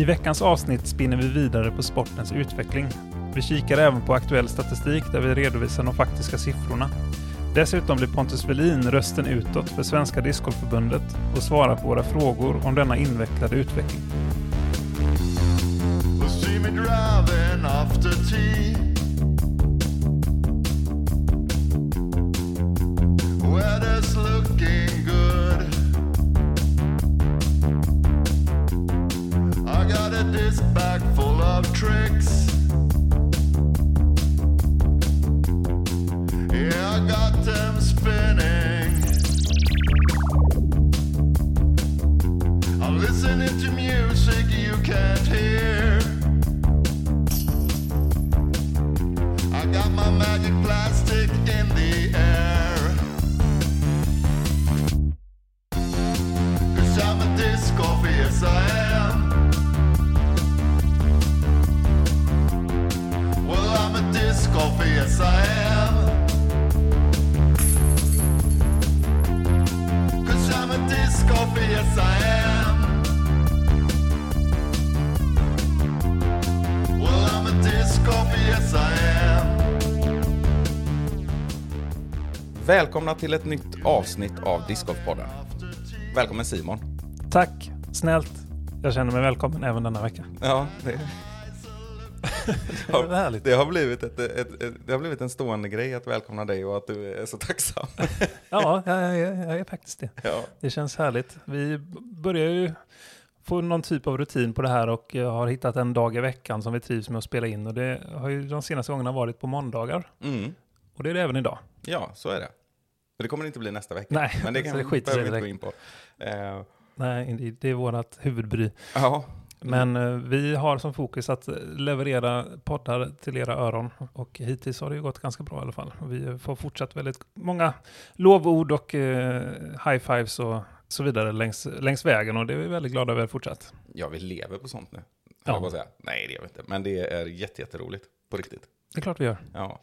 I veckans avsnitt spinner vi vidare på sportens utveckling. Vi kikar även på aktuell statistik där vi redovisar de faktiska siffrorna. Dessutom blir Pontus Welin rösten utåt för Svenska Discgolfförbundet och svarar på våra frågor om denna invecklade utveckling. Weather's looking Disc bag full of tricks. Yeah, I got them spinning. I'm listening to music you can't hear. I got my magic plastic Välkomna till ett nytt avsnitt av Discgolfpodden. Välkommen Simon. Tack, snällt. Jag känner mig välkommen även denna vecka. Ja, det, Härligt. det, har blivit ett, ett, ett, det har blivit en stående grej att välkomna dig och att du är så tacksam. Ja, jag, jag, jag är faktiskt det. Ja, Det känns härligt. Vi börjar ju få någon typ av rutin på det här och jag har hittat en dag i veckan som vi trivs med att spela in och det har ju de senaste gångerna varit på måndagar mm. och det är det även idag. ja så är det. Men det kommer det inte bli nästa vecka. Nej, Men det så kan det vi inte gå in på. Eh, Nej, det är vårt huvudbry. ja, Men eh, vi har som fokus att leverera poddar till era öron och hittills har det ju gått ganska bra i alla fall. Vi får fortsatt väldigt många lovord och eh, high fives och så vidare längs, längs vägen och det är vi väldigt glada över fortsatt. ja, vi lever på sånt nu. Ja. Ja. Jag säga. Nej, det gör vi inte. Men det är jätte, jätteroligt. På riktigt. Det är klart vi gör. Ja.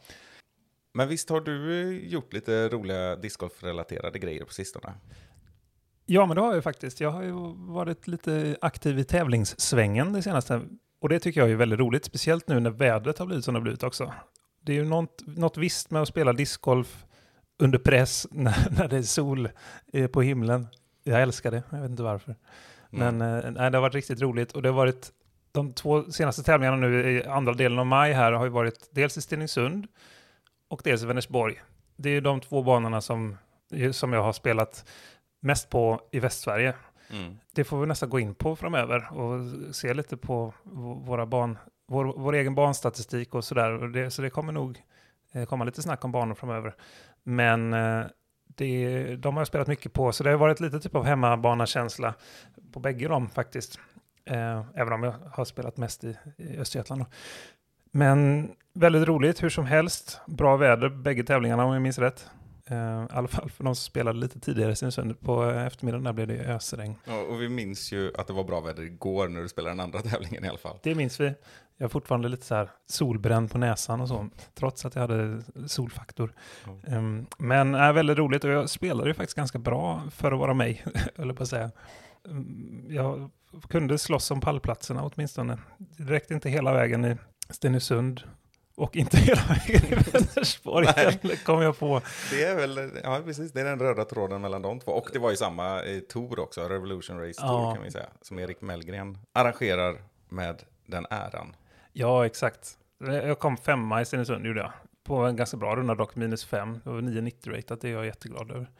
Men visst har du eh, gjort lite roliga discgolf-relaterade grejer på sistone? Ja, men det har jag ju faktiskt. Jag har ju varit lite aktiv i tävlingssvängen det senaste. Och det tycker jag är väldigt roligt, speciellt nu när vädret har blivit som det har blivit också. Det är ju något, något visst med att spela discgolf under press när, när det är sol eh, på himlen. Jag älskar det, jag vet inte varför. Men eh, nej, det har varit riktigt roligt och det har varit de två senaste tävlingarna nu i andra delen av maj här har ju varit dels i Stenungsund och dels i Vänersborg. Det är ju de två banorna som, som jag har spelat mest på i Västsverige. Mm. Det får vi nästan gå in på framöver och se lite på våra ban, vår, vår egen banstatistik och sådär. Det- Så det kommer nog eh, komma lite snack om banor framöver. Men eh, det, de har jag spelat mycket på, så det har varit lite typ av hemmabanakänsla på bägge dem faktiskt. Eh, även om jag har spelat mest i, i Östergötland. Men väldigt roligt hur som helst. Bra väder bägge tävlingarna om jag minns rätt. Eh, I alla fall för de som spelade lite tidigare i Stenungsund. På eftermiddagen där blev det ösregn. Ja, och vi minns ju att det var bra väder igår när du spelade den andra tävlingen i alla fall. Det minns vi. Jag är fortfarande lite så här solbränd på näsan och så, trots att jag hade solfaktor. Ja. Um, men är väldigt roligt och jag spelade ju faktiskt ganska bra för att vara mig, eller på att säga. Um, jag kunde slåss om pallplatserna åtminstone. Det räckte inte hela vägen i Stenungsund och inte hela vägen i Vänersborg, kom jag på. Det är väl, ja precis, det är den röda tråden mellan de två. Och det var ju samma eh, tour också, Revolution Race Tour Ja. kan vi säga, som Erik Mellgren arrangerar med den äran. Ja, exakt. Jag kom femma i Stenungsund, gjorde jag. På en ganska bra runda dock, minus fem. Det var 9,90 ratat, det är jag jätteglad över.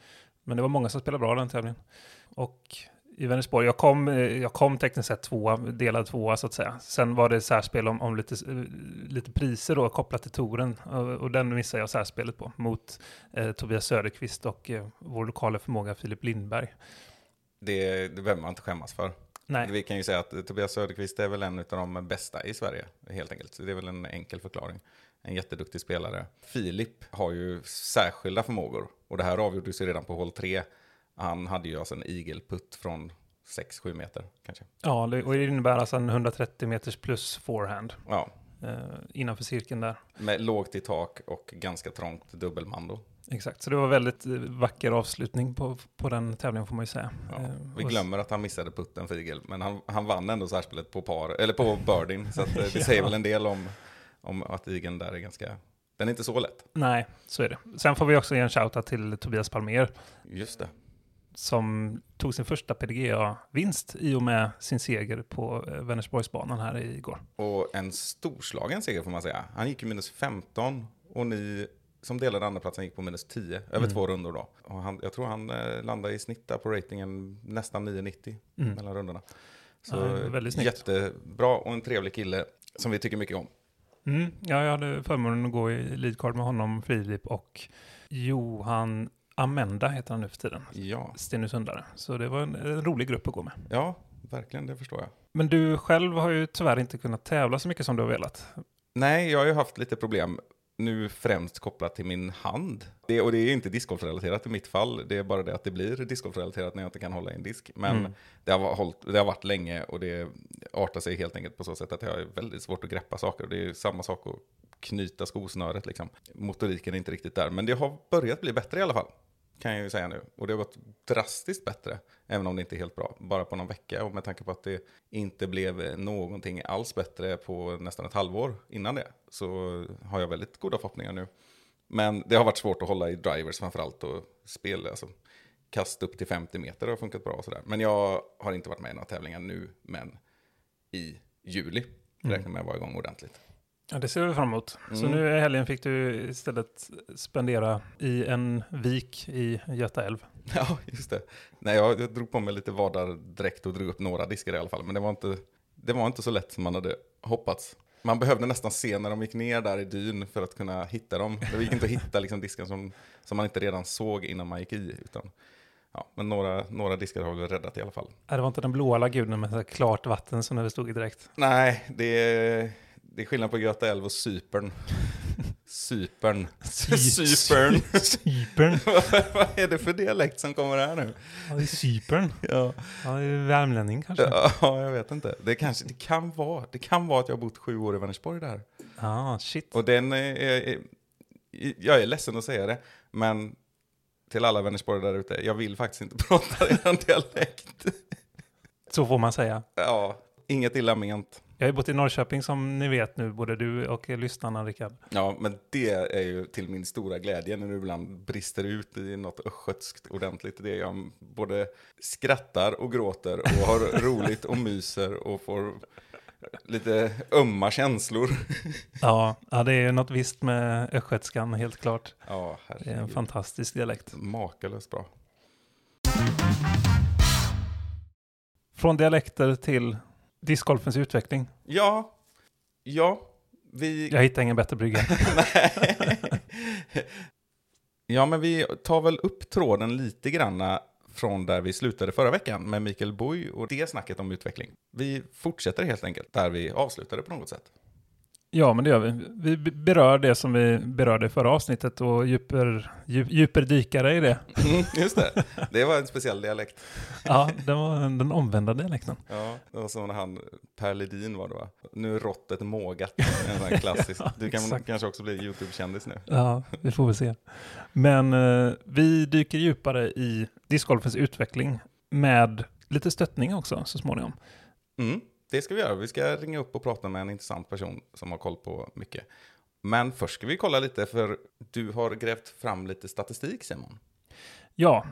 Men det var många som spelade bra den tävlingen. Och i Vänersborg, jag kom, eh, jag kom tekniskt sett tvåa, delad tvåa så att säga. Sen var det särspel om, om lite, eh, lite priser då kopplat till touren. Och, och den missade jag särspelet på mot eh, Tobias Söderqvist och eh, vår lokala förmåga Filip Lindberg. Det, det behöver man inte skämmas för. Nej, Vi kan ju säga att Tobias Söderqvist är väl en av de bästa i Sverige, helt enkelt. Så det är väl en enkel förklaring. En jätteduktig spelare. Filip har ju särskilda förmågor. Och det här avgjordes ju redan på hål 3. Han hade ju alltså en igelputt från 6-7 meter kanske. ja, det, och det innebär alltså en 130 meters plus forehand Ja, eh, innanför cirkeln där. med lågt i tak och ganska trångt dubbelmando. Exakt, så det var väldigt eh, vacker avslutning på, på den tävlingen får man ju säga. Ja, Eh, vi glömmer att han missade putten för Igel, men han, han vann ändå särspelet på par, eller på birdien, så eh, det Ja. säger väl en del om, om att Igeln där är ganska, den är inte så lätt. Nej, så är det. Sen får vi också ge en shoutout till Tobias Palmer Just det. Som tog sin första PDGA-vinst i och med sin seger på eh, Vänersborgsbanan här igår. Och en storslagen seger får man säga. Han gick ju minus 15 och ni som delade andraplatsen gick på minus 10 över Mm. två rundor då. Och han, jag tror han eh, landade i snitt där på ratingen nästan 9,90 Mm. mellan rundorna. Så Ja, väldigt snyggt. jättebra och en trevlig kille som vi tycker mycket om. Mm, ja, jag hade förmånen att gå i leadcard med honom, Filip och Johan Amenda heter han nu för tiden. Ja, Stenungsundare. Så det var en, en rolig grupp att gå med. ja verkligen, det förstår jag. Men du själv har ju tyvärr inte kunnat tävla så mycket som du har velat. Nej, jag har ju haft lite problem. Nu främst kopplat till min hand. Det, och det är inte discgolfrelaterat i mitt fall. Det är bara det att det blir discgolfrelaterat när jag inte kan hålla i en disk. Men Mm. det, har, hållit, det har varit länge och det artar sig helt enkelt på så sätt att jag har väldigt svårt att greppa saker. Och det är samma sak att knyta skosnöret liksom. Motoriken är inte riktigt där. Men det har börjat bli bättre i alla fall. Kan jag ju säga nu. Och det har gått drastiskt bättre. Även om det inte är helt bra. Bara på någon vecka. Och med tanke på att det inte blev någonting alls bättre på nästan ett halvår innan det. Så har jag väldigt goda förhoppningar nu. Men det har varit svårt att hålla i drivers framförallt. Och spela, alltså kast upp till 50 meter har funkat bra och sådär. Men jag har inte varit med i några tävlingar nu. Men i juli räknar med att vara igång ordentligt. Ja, det ser vi fram emot. Så Mm. nu i helgen fick du istället spendera i en vik i Göta älv. Ja, just det. Nej, jag, jag drog på mig lite vardardräkt och drog upp några diskar i alla fall. Men det var, inte, det var inte så lätt som man hade hoppats. Man behövde nästan se när de gick ner där i dyn för att kunna hitta dem. Det gick inte att hitta liksom disken som, som man inte redan såg innan man gick i. Utan, ja, men några, några diskar har vi räddat i alla fall. Äh, Det var inte den blåa lagunen med så klart vatten som när vi stod i direkt. Nej, det det är skillnad på Göta älv och Cypern. Cypern. Cypern. Cypern. Vad är det för dialekt som kommer här nu? Ja, det är Cypern. Ja. Ja, det är värmlänning kanske. Ja, Ja, jag vet inte. Det, kanske, det, kan vara, det kan vara att jag har bott sju år i Vänersborg där. ah, shit. Och den är, är, jag är ledsen att säga det, men till alla Vänersborg där ute, jag vill faktiskt inte prata er dialekt. Så får man säga. Ja, inget illa ment. Jag har ju bott i Norrköping som ni vet nu, både du och lyssnarna Rickard. Ja, men det är ju till min stora glädje när du ibland brister ut i något östgötskt ordentligt. Det är jag både skrattar och gråter och har roligt och myser och får lite ömma känslor. Ja, ja det är något visst med östgötskan, helt klart. Ja, Det är en herregud. fantastisk dialekt. Makalöst bra. Från dialekter till discgolfens utveckling. Ja, ja, vi... Jag hittar ingen bättre brygga. ja, men vi tar väl upp tråden lite granna från där vi slutade förra veckan med Mikael Boy och det snacket om utveckling. Vi fortsätter helt enkelt där vi avslutade på något sätt. Ja, men det gör vi. Vi berör det som vi berörde i förra avsnittet och djuper, djup, djuperdykare i det. Mm, just det, det var en speciell dialekt. Ja, det var den omvända dialekten. Ja, det var som när han, Per Ledin var det va? Nu är råttet mågat, en sån klassisk. Du kan exakt. kanske också bli YouTube-kändis nu. Ja, vi får väl se. Men eh, vi dyker djupare i discgolfens utveckling med lite stöttning också så småningom. Mm, det ska vi göra. Vi ska ringa upp och prata med en intressant person som har koll på mycket. Men först ska vi kolla lite, för du har grävt fram lite statistik, Simon. Ja,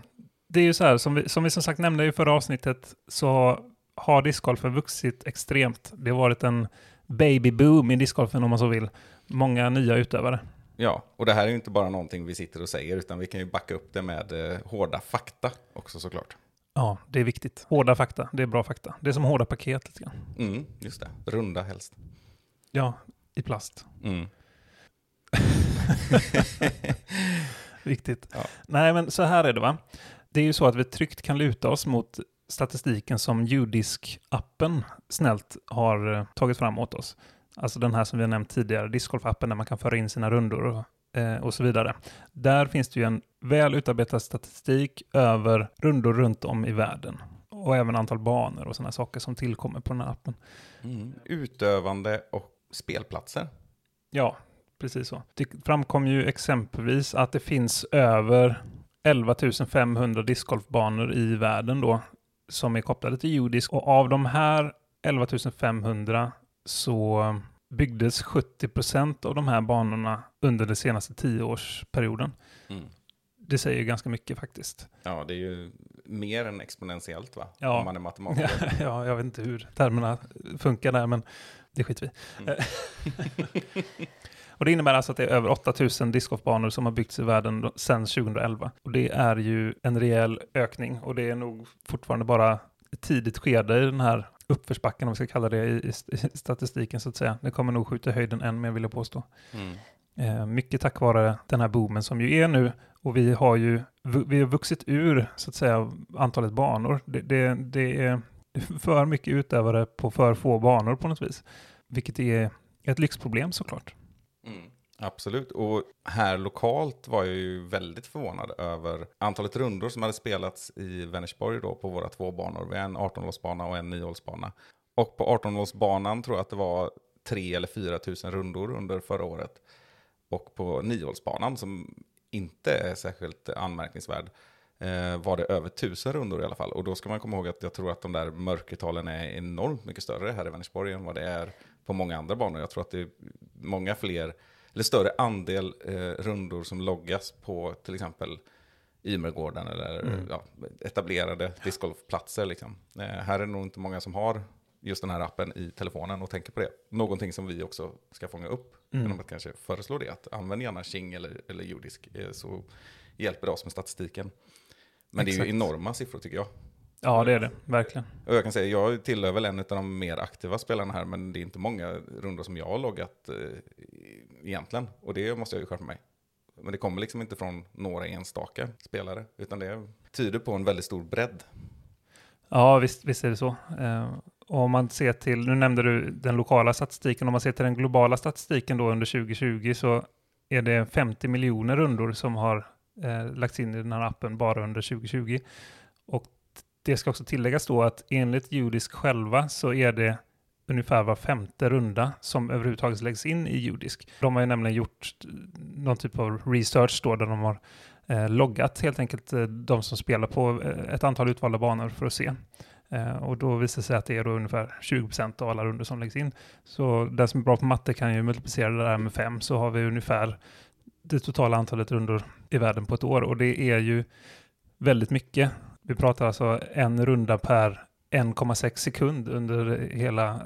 det är ju så här, som vi som, vi som sagt nämnde i förra avsnittet så har discgolfen vuxit extremt. Det har varit en babyboom i discgolfen om man så vill. Många nya utövare. Ja, och det här är ju inte bara någonting vi sitter och säger, utan vi kan ju backa upp det med eh, hårda fakta också såklart. Ja, det är viktigt. Hårda fakta, det är bra fakta. Det är som hårda paket lite grann. Mm, just det. Runda helst. Ja, i plast. Mm. Viktigt. Ja. Nej, men så här är det va. Det är ju så att vi tryggt kan luta oss mot statistiken som Udisk-appen snällt har eh, tagit fram åt oss. Alltså den här som vi har nämnt tidigare, discgolf-appen där man kan föra in sina rundor och, eh, och så vidare. Där finns det ju en väl utarbetad statistik över rundor runt om i världen. Och även antal banor och sådana saker som tillkommer på den här appen. Mm. Utövande och spelplatser. Ja, precis så. Det framkom ju exempelvis att det finns över 11 500 discgolfbanor i världen då som är kopplade till judisk och av de här 11 500 så byggdes 70% av de här banorna under den senaste tioårsperioden. Mm. Det säger ju ganska mycket faktiskt. Ja, det är ju mer än exponentiellt va? Ja. Om man är matematiker. ja, jag vet inte hur termerna funkar där, men det skiter vi Mm. Och det innebär alltså att det är över 8000 discgolfbanor som har byggts i världen sedan 2011. Och det är ju en rejäl ökning och det är nog fortfarande bara ett tidigt skede i den här uppförsbacken, om vi ska kalla det, i, i statistiken så att säga. Det kommer nog skjuta höjden än mer, vill jag påstå. Mm. Eh, mycket tack vare den här boomen som ju är nu. Och vi har ju vi har vuxit ur, så att säga, antalet banor. Det, det, det är för mycket utövare på för få banor på något vis. Vilket är ett lyxproblem såklart. Mm. Absolut, och här lokalt var jag ju väldigt förvånad över antalet rundor som hade spelats i Vänersborg då på våra två banor. Vi har en 18-hålsbana och en 9-hålsbana. Och på 18-hålsbanan tror jag att det var 3 eller 4 tusen rundor under förra året. Och på 9-hålsbanan, som inte är särskilt anmärkningsvärd, eh, var det över 1000 rundor i alla fall. Och då ska man komma ihåg att jag tror att de där mörkertalen är enormt mycket större här i Vänersborg än vad det är på många andra banor. Jag tror att det är många fler, eller större andel eh, rundor som loggas på till exempel Ymergården eller Mm. ja, etablerade discgolfplatser. Liksom. Eh, här är det nog inte många som har just den här appen i telefonen och tänker på det. Någonting som vi också ska fånga upp Mm. genom att kanske föreslå det. Att använd gärna Qing eller, eller Judisk eh, så hjälper det oss med statistiken. Men det är Exakt. ju enorma siffror tycker jag. Ja, det är det, verkligen. Och jag kan säga, jag tillhör väl en av de mer aktiva spelarna här, men det är inte många rundor som jag har loggat eh, egentligen. Och det måste jag ju skärpa mig. Men det kommer liksom inte från några enstaka spelare, utan det tyder på en väldigt stor bredd. Ja, visst, visst är det så. Och om man ser till, nu nämnde du den lokala statistiken, om man ser till den globala statistiken då under 2020 så är det 50 miljoner rundor som har eh, lagts in i den här appen bara under 2020. Och det ska också tilläggas då att enligt Judisk själva så är det ungefär var femte runda som överhuvudtaget läggs in i Judisk. De har ju nämligen gjort någon typ av research då där de har eh, loggat helt enkelt eh, de som spelar på eh, ett antal utvalda banor för att se. Eh, och då visar det sig att det är då ungefär 20% av alla rundor som läggs in. Så den som är bra på matte kan ju multiplicera det där med fem så har vi ungefär det totala antalet rundor i världen på ett år. Och det är ju väldigt mycket. Vi pratar alltså en runda per 1,6 sekund under hela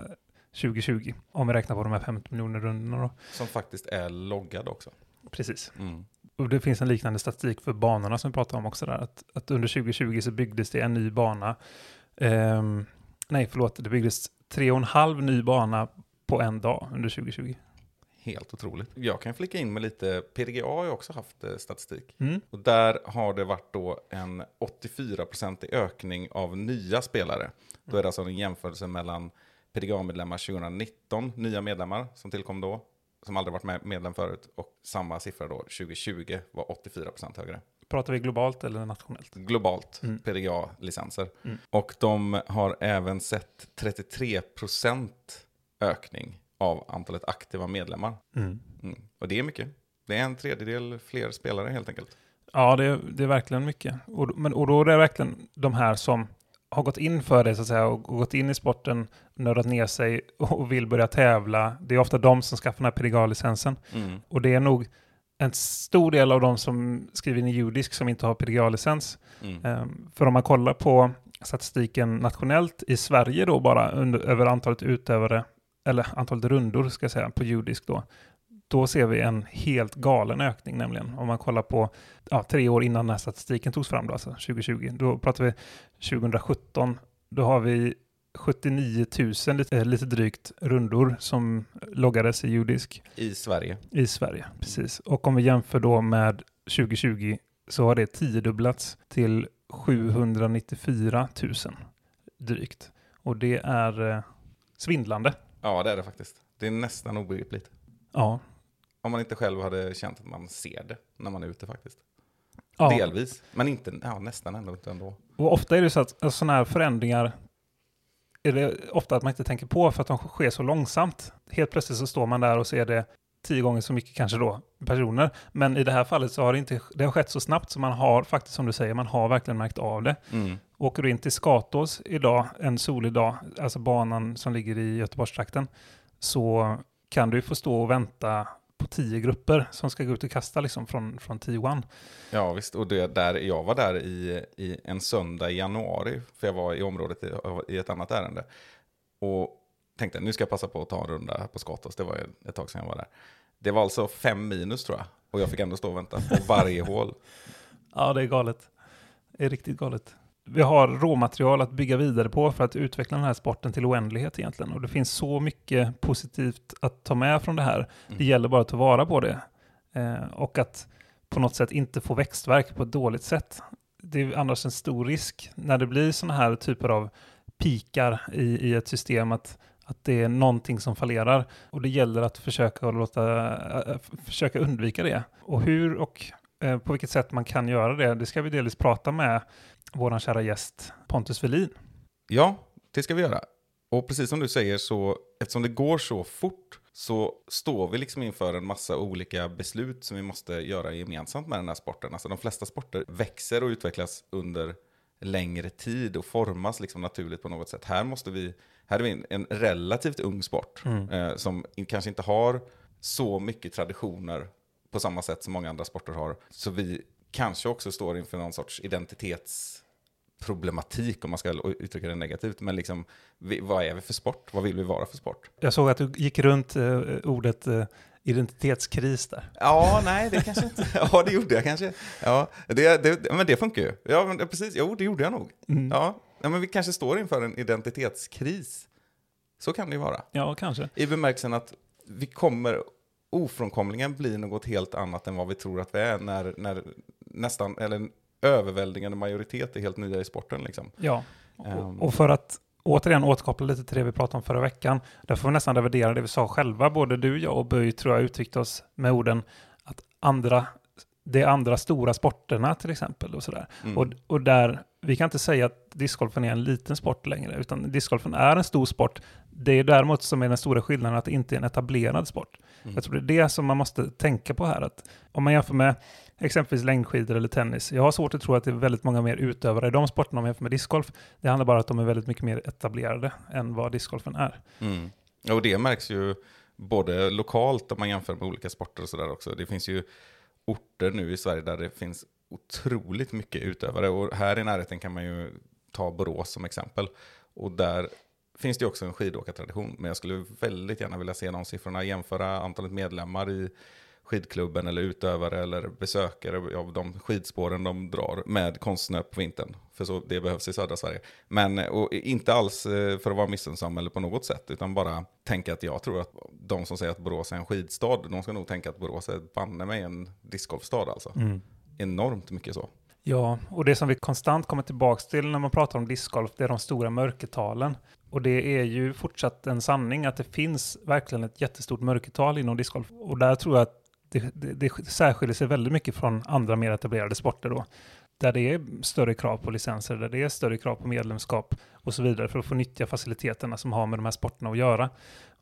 2020. Om vi räknar på de här 50 miljoner rundorna då. Som faktiskt är loggad också. Precis. Mm. Och det finns en liknande statistik för banorna som vi pratade om också där. Att, att under 2020 så byggdes det en ny bana. Ehm, nej, förlåt. Det byggdes tre och en halv ny bana på en dag under 2020. Helt otroligt. Jag kan flika in med lite, PDGA har ju också haft eh, statistik. Mm. Och där har det varit då en 84-procentig ökning av nya spelare. Då är det alltså en jämförelse mellan PDGA-medlemmar 2019, nya medlemmar som tillkom då, som aldrig varit med medlem förut, och samma siffra då 2020 var 84% högre. Pratar vi globalt eller nationellt? Globalt, Mm. PDGA-licenser. Mm. Och de har även sett 33% ökning av antalet aktiva medlemmar. Mm. Mm. Och det är mycket. Det är en tredjedel fler spelare helt enkelt. Ja, det, är- det är verkligen mycket. Och, men, och då är det verkligen de här som har gått in för det så att säga och gått in i sporten, nördat ner sig och vill börja tävla. Det är ofta de som skaffar den här PDGA-licensen. Mm. Och det är nog en stor del av de som skriver in i judisk som inte har PDGA-licens. Mm. Ehm, För om man kollar på statistiken nationellt i Sverige då bara under, över antalet utövare, eller antalet rundor ska jag säga, på judisk då, då ser vi en helt galen ökning nämligen. Om man kollar på ja, tre år innan den här statistiken togs fram, då, alltså 2020, då pratar vi 2017, då har vi 79 000, lite, eh, lite drygt, rundor som loggades i judisk I Sverige. i Sverige. Precis. Och om vi jämför då med 2020 så har det tiodubblats till 794 000 drygt. Och det är eh, svindlande. Ja, det är det faktiskt. Det är nästan obegripligt. Ja. Om man inte själv hade känt att man ser det när man är ute faktiskt. ja. Delvis, men inte, ja, nästan ändå inte ändå. Och ofta är det så att sådana här förändringar är det ofta att man inte tänker på för att de sker så långsamt. Helt plötsligt så står man där och ser det tio gånger så mycket kanske då personer. Men i det här fallet så har det inte, det har skett så snabbt så man har faktiskt som du säger, man har verkligen märkt av det. Mm. Åker du in till Skatås idag, en solig dag, alltså banan som ligger i Göteborgstrakten, så kan du få stå och vänta på tio grupper som ska gå ut och kasta liksom från, från T1. Ja visst, och det där, jag var där i, i en söndag i januari, för jag var i området i, i ett annat ärende. Och tänkte nu ska jag passa på att ta en runda på Skatås, det var ett tag sedan jag var där. Det var alltså fem minus tror jag, och jag fick ändå stå och vänta på varje hål. Ja, det är galet. Det är riktigt galet. Vi har råmaterial att bygga vidare på för att utveckla den här sporten till oändlighet egentligen. Och det finns så mycket positivt att ta med från det här. Det gäller bara att ta vara på det. Eh, och att på något sätt inte få växtverk på ett dåligt sätt. Det är annars en stor risk när det blir sådana här typer av pikar i, i ett system att, att det är någonting som fallerar. Och det gäller att försöka, låta, äh, försöka undvika det. Och hur och eh, på vilket sätt man kan göra det, det ska vi delvis prata med vår kära gäst Pontus Velin. Ja, det ska vi göra. Och precis som du säger så, eftersom det går så fort, så står vi liksom inför en massa olika beslut som vi måste göra gemensamt med den här sporten. Alltså de flesta sporter växer och utvecklas under längre tid och formas liksom naturligt på något sätt. Här måste vi, här är vi en, en relativt ung sport eh, som kanske inte har så mycket traditioner på samma sätt som många andra sporter har. Så vi kanske också står inför någon sorts identitetsproblematik om man ska uttrycka det negativt. Men liksom, vad är vi för sport? Vad vill vi vara för sport? Jag såg att du gick runt eh, ordet eh, identitetskris där. Ja, nej, det kanske inte. Ja, det gjorde jag kanske. Ja, det, det, men det funkar ju. Ja, men precis. Jo, det gjorde jag nog. Ja, ja, men vi kanske står inför en identitetskris. Så kan det ju vara. Ja, kanske. I bemärkelsen att vi kommer ofrånkomligen bli något helt annat än vad vi tror att vi är när, när nästan, eller en överväldigande majoritet är helt nya i sporten. Liksom. Ja, Ehm. och, och för att återigen återkoppla lite till det vi pratade om förra veckan, där får vi nästan revidera det vi sa själva. Både du, jag och Böj tror jag uttryckte oss med orden att andra, det är andra stora sporterna till exempel och sådär. Mm. Och, och där, vi kan inte säga att discgolfen är en liten sport längre, utan discgolfen är en stor sport. Det är däremot som är den stora skillnaden att det inte är en etablerad sport. Mm. Jag tror det är det som man måste tänka på här. Att om man jämför med exempelvis längdskidor eller tennis. Jag har svårt att tro att det är väldigt många mer utövare i de sporterna om jag jämför med discgolf. Det handlar bara om att de är väldigt mycket mer etablerade än vad discgolfen är. Mm. Och det märks ju både lokalt om man jämför med olika sporter och sådär också. Det finns ju orter nu i Sverige där det finns otroligt mycket utövare. Och här i närheten kan man ju ta Borås som exempel. Och där finns det också en skidåkartradition. Men jag skulle väldigt gärna vilja se de siffrorna, jämföra antalet medlemmar i skidklubben eller utövare eller besökare av de skidspåren de drar med konstsnö på vintern. För så det behövs i södra Sverige. Men och inte alls eh, för att vara missunnsam eller på något sätt, utan bara tänka att jag tror att de som säger att Borås är en skidstad, de ska nog tänka att Borås är banne mig en discgolfstad alltså. Enormt mycket så. Ja, och det som vi konstant kommer tillbaka till när man pratar om discgolf, det är de stora mörkertalen. Och det är ju fortsatt en sanning att det finns verkligen ett jättestort mörkertal inom discgolf. Och där tror jag att det, det, det särskiljer sig väldigt mycket från andra mer etablerade sporter då. Där det är större krav på licenser, där det är större krav på medlemskap och så vidare för att få nyttja faciliteterna som har med de här sporterna att göra.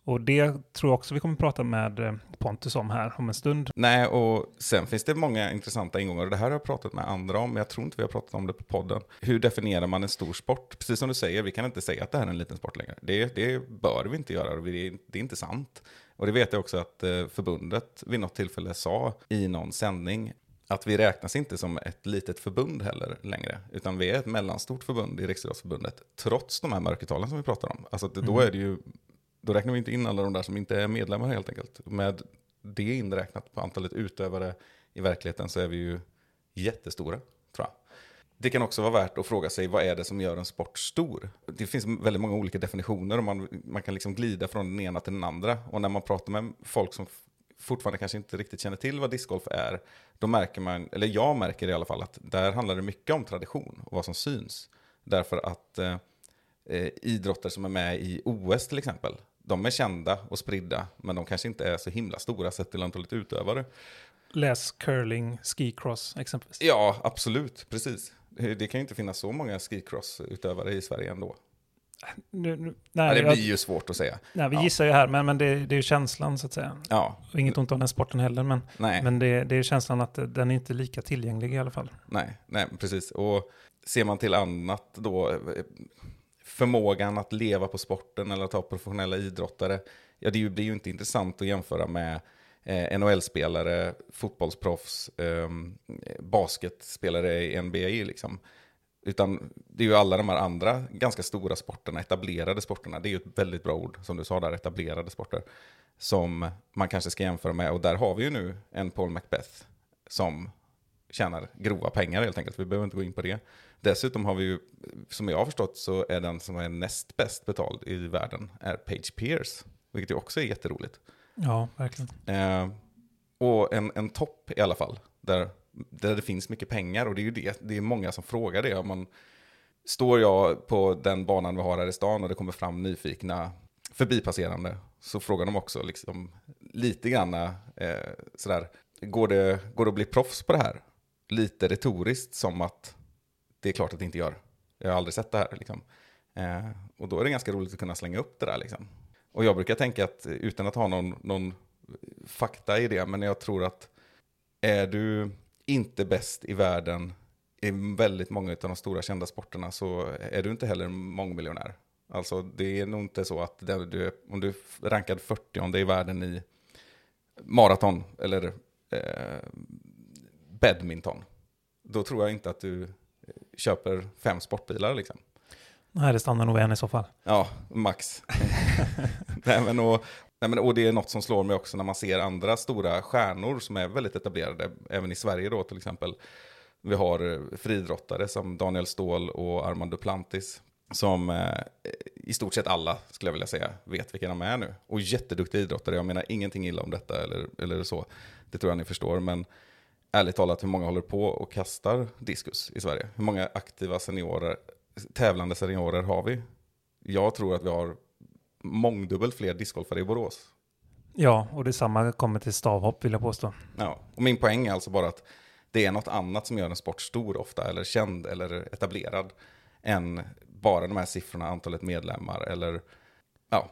Och det tror jag också vi kommer prata med eh, Pontus om här om en stund. Nej, och sen finns det många intressanta ingångar. Och det här har jag pratat med andra om, men jag tror inte vi har pratat om det på podden. Hur definierar man en stor sport? Precis som du säger, vi kan inte säga att det här är en liten sport längre. Det, det bör vi inte göra, det är, det är inte sant. Och det vet jag också att eh, förbundet vid något tillfälle sa i någon sändning. Att vi räknas inte som ett litet förbund heller längre, utan vi är ett mellanstort förbund i Riksidrottsförbundet, trots de här mörkertalen som vi pratar om. Alltså då är det ju då räknar vi inte in alla de där som inte är medlemmar helt enkelt. Med det inräknat på antalet utövare i verkligheten så är vi ju jättestora. Det kan också vara värt att fråga sig vad är det som gör en sport stor? Det finns väldigt många olika definitioner och man, man kan liksom glida från den ena till den andra. Och när man pratar med folk som fortfarande kanske inte riktigt känner till vad discgolf är, då märker man, eller jag märker i alla fall, att där handlar det mycket om tradition och vad som syns. Därför att eh, eh, idrotter som är med i OS till exempel, de är kända och spridda, men de kanske inte är så himla stora sett till antalet utövare. Läs curling, skicross exempelvis. Ja, absolut, precis. Det kan ju inte finnas så många skicross-utövare i Sverige ändå. Nu, nu, nej, det jag, blir ju svårt att säga. nej, vi ja. gissar ju här, men, men det, det är ju känslan så att säga. Ja, Och inget ont om den sporten heller, men, nej. men det, det är känslan att den är inte lika tillgänglig i alla fall. Nej, nej, precis. Och ser man till annat då, förmågan att leva på sporten eller att ha professionella idrottare, ja det blir ju inte intressant att jämföra med eh, NHL-spelare, fotbollsproffs, eh, basketspelare i NBA liksom. Utan det är ju alla de här andra ganska stora sporterna, etablerade sporterna, det är ju ett väldigt bra ord som du sa där, etablerade sporter, som man kanske ska jämföra med. Och där har vi ju nu en Paul Macbeth som tjänar grova pengar helt enkelt. Vi behöver inte gå in på det. Dessutom har vi ju, som jag har förstått, så är den som är näst bäst betald i världen är Page Pierce. Vilket ju också är jätteroligt. Ja, verkligen. Eh, och en, en topp i alla fall, där, där det finns mycket pengar. Och det är ju det, det är många som frågar det. Om man, står jag på den banan vi har här i stan och det kommer fram nyfikna förbipasserande, så frågar de också liksom, lite grann eh, sådär, går det, går det att bli proffs på det här? Lite retoriskt som att det är klart att det inte gör. Jag har aldrig sett det här. Liksom. Eh, och då är det ganska roligt att kunna slänga upp det där. Liksom. Och jag brukar tänka att, utan att ha någon, någon fakta i det, men jag tror att är du inte bäst i världen i väldigt många av de stora kända sporterna så är du inte heller mångmiljonär. Alltså det är nog inte så att du, om du är rankad 40 i världen i maraton eller eh, badminton, då tror jag inte att du köper fem sportbilar liksom. Nej, det stannar nog vid en i så fall. Ja, max. nej, men och, nej, men, och det är något som slår mig också när man ser andra stora stjärnor som är väldigt etablerade, även i Sverige då till exempel. Vi har eh, friidrottare som Daniel Ståhl och Armand Duplantis, som eh, i stort sett alla, skulle jag vilja säga, vet vilka de är nu. Och jätteduktiga idrottare, jag menar ingenting illa om detta eller, eller så, det tror jag ni förstår, men ärligt talat hur många håller på och kastar diskus i Sverige? Hur många aktiva seniorer, tävlande seniorer har vi? Jag tror att vi har mångdubbelt fler discgolfare i Borås. Ja, och detsamma kommer till stavhopp vill jag påstå. Ja, och min poäng är alltså bara att det är något annat som gör en sport stor ofta, eller känd eller etablerad, än bara de här siffrorna, antalet medlemmar, eller ja,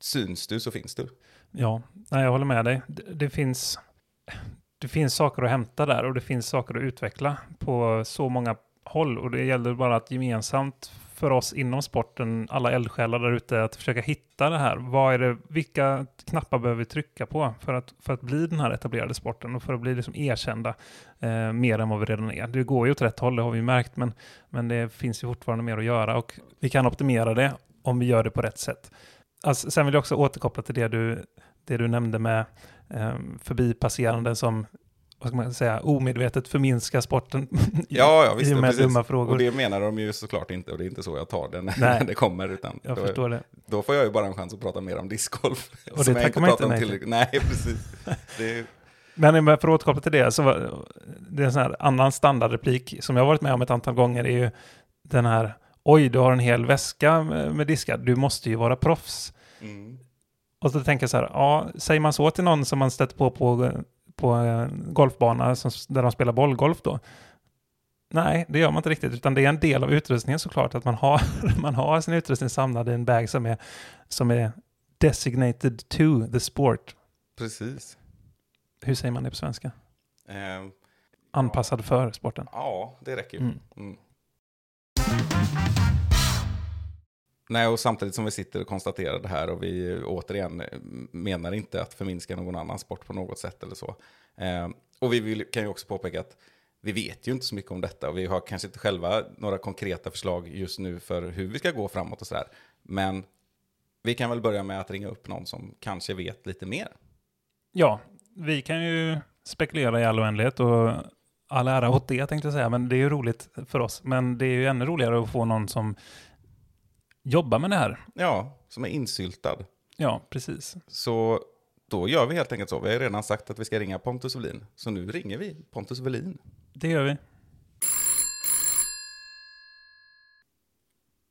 syns du så finns du. Ja, nej, jag håller med dig. Det, det, finns, det finns saker att hämta där och det finns saker att utveckla på så många håll. Och det gäller bara att gemensamt för oss inom sporten, alla eldsjälar där ute, att försöka hitta det här. Vad är det, vilka knappar behöver vi trycka på för att, för att bli den här etablerade sporten och för att bli liksom erkända eh, mer än vad vi redan är. Det går ju åt rätt håll, det har vi märkt, men, men det finns ju fortfarande mer att göra och vi kan optimera det om vi gör det på rätt sätt. Alltså, sen vill jag också återkoppla till det du, det du nämnde med eh, förbipasserande som vad ska man säga, omedvetet förminskar sporten Ja, ja visst. i med precis. dumma frågor. Och det menar de ju såklart inte, och det är inte så jag tar det när, det kommer. Utan jag då, förstår det. då får jag ju bara en chans att prata mer om discgolf. Och det tackar man inte nej till. Nej, precis. Det Men för att återkoppla till det, så var, det är en sån här annan standardreplik som jag varit med om ett antal gånger, är ju den här oj, du har en hel väska med, med diskar, du måste ju vara proffs. mm. Och så tänker jag så här, ja, säger man så till någon som man stött på på, på en golfbana som, där de spelar bollgolf då? Nej, det gör man inte riktigt, utan det är en del av utrustningen såklart, att man har, man har sin utrustning samlad i en bag som är, som är designated to the sport. Precis. Hur säger man det på svenska? Eh, Anpassad för sporten. ja, det räcker ju. Mm. Mm. Nej, och samtidigt som vi sitter och konstaterar det här och vi återigen menar inte att förminska någon annan sport på något sätt eller så. Eh, och vi vill, kan ju också påpeka att vi vet ju inte så mycket om detta och vi har kanske inte själva några konkreta förslag just nu för hur vi ska gå framåt och sådär. Men vi kan väl börja med att ringa upp någon som kanske vet lite mer. Ja, vi kan ju spekulera i all oändlighet och all ära åt det tänkte jag säga, men det är ju roligt för oss. Men det är ju ännu roligare att få någon som jobbar med det här. Ja, som är insyltad. Ja, precis. Så då gör vi helt enkelt så. Vi har redan sagt att vi ska ringa Pontus Welin. Så nu ringer vi Pontus Welin. Det gör vi.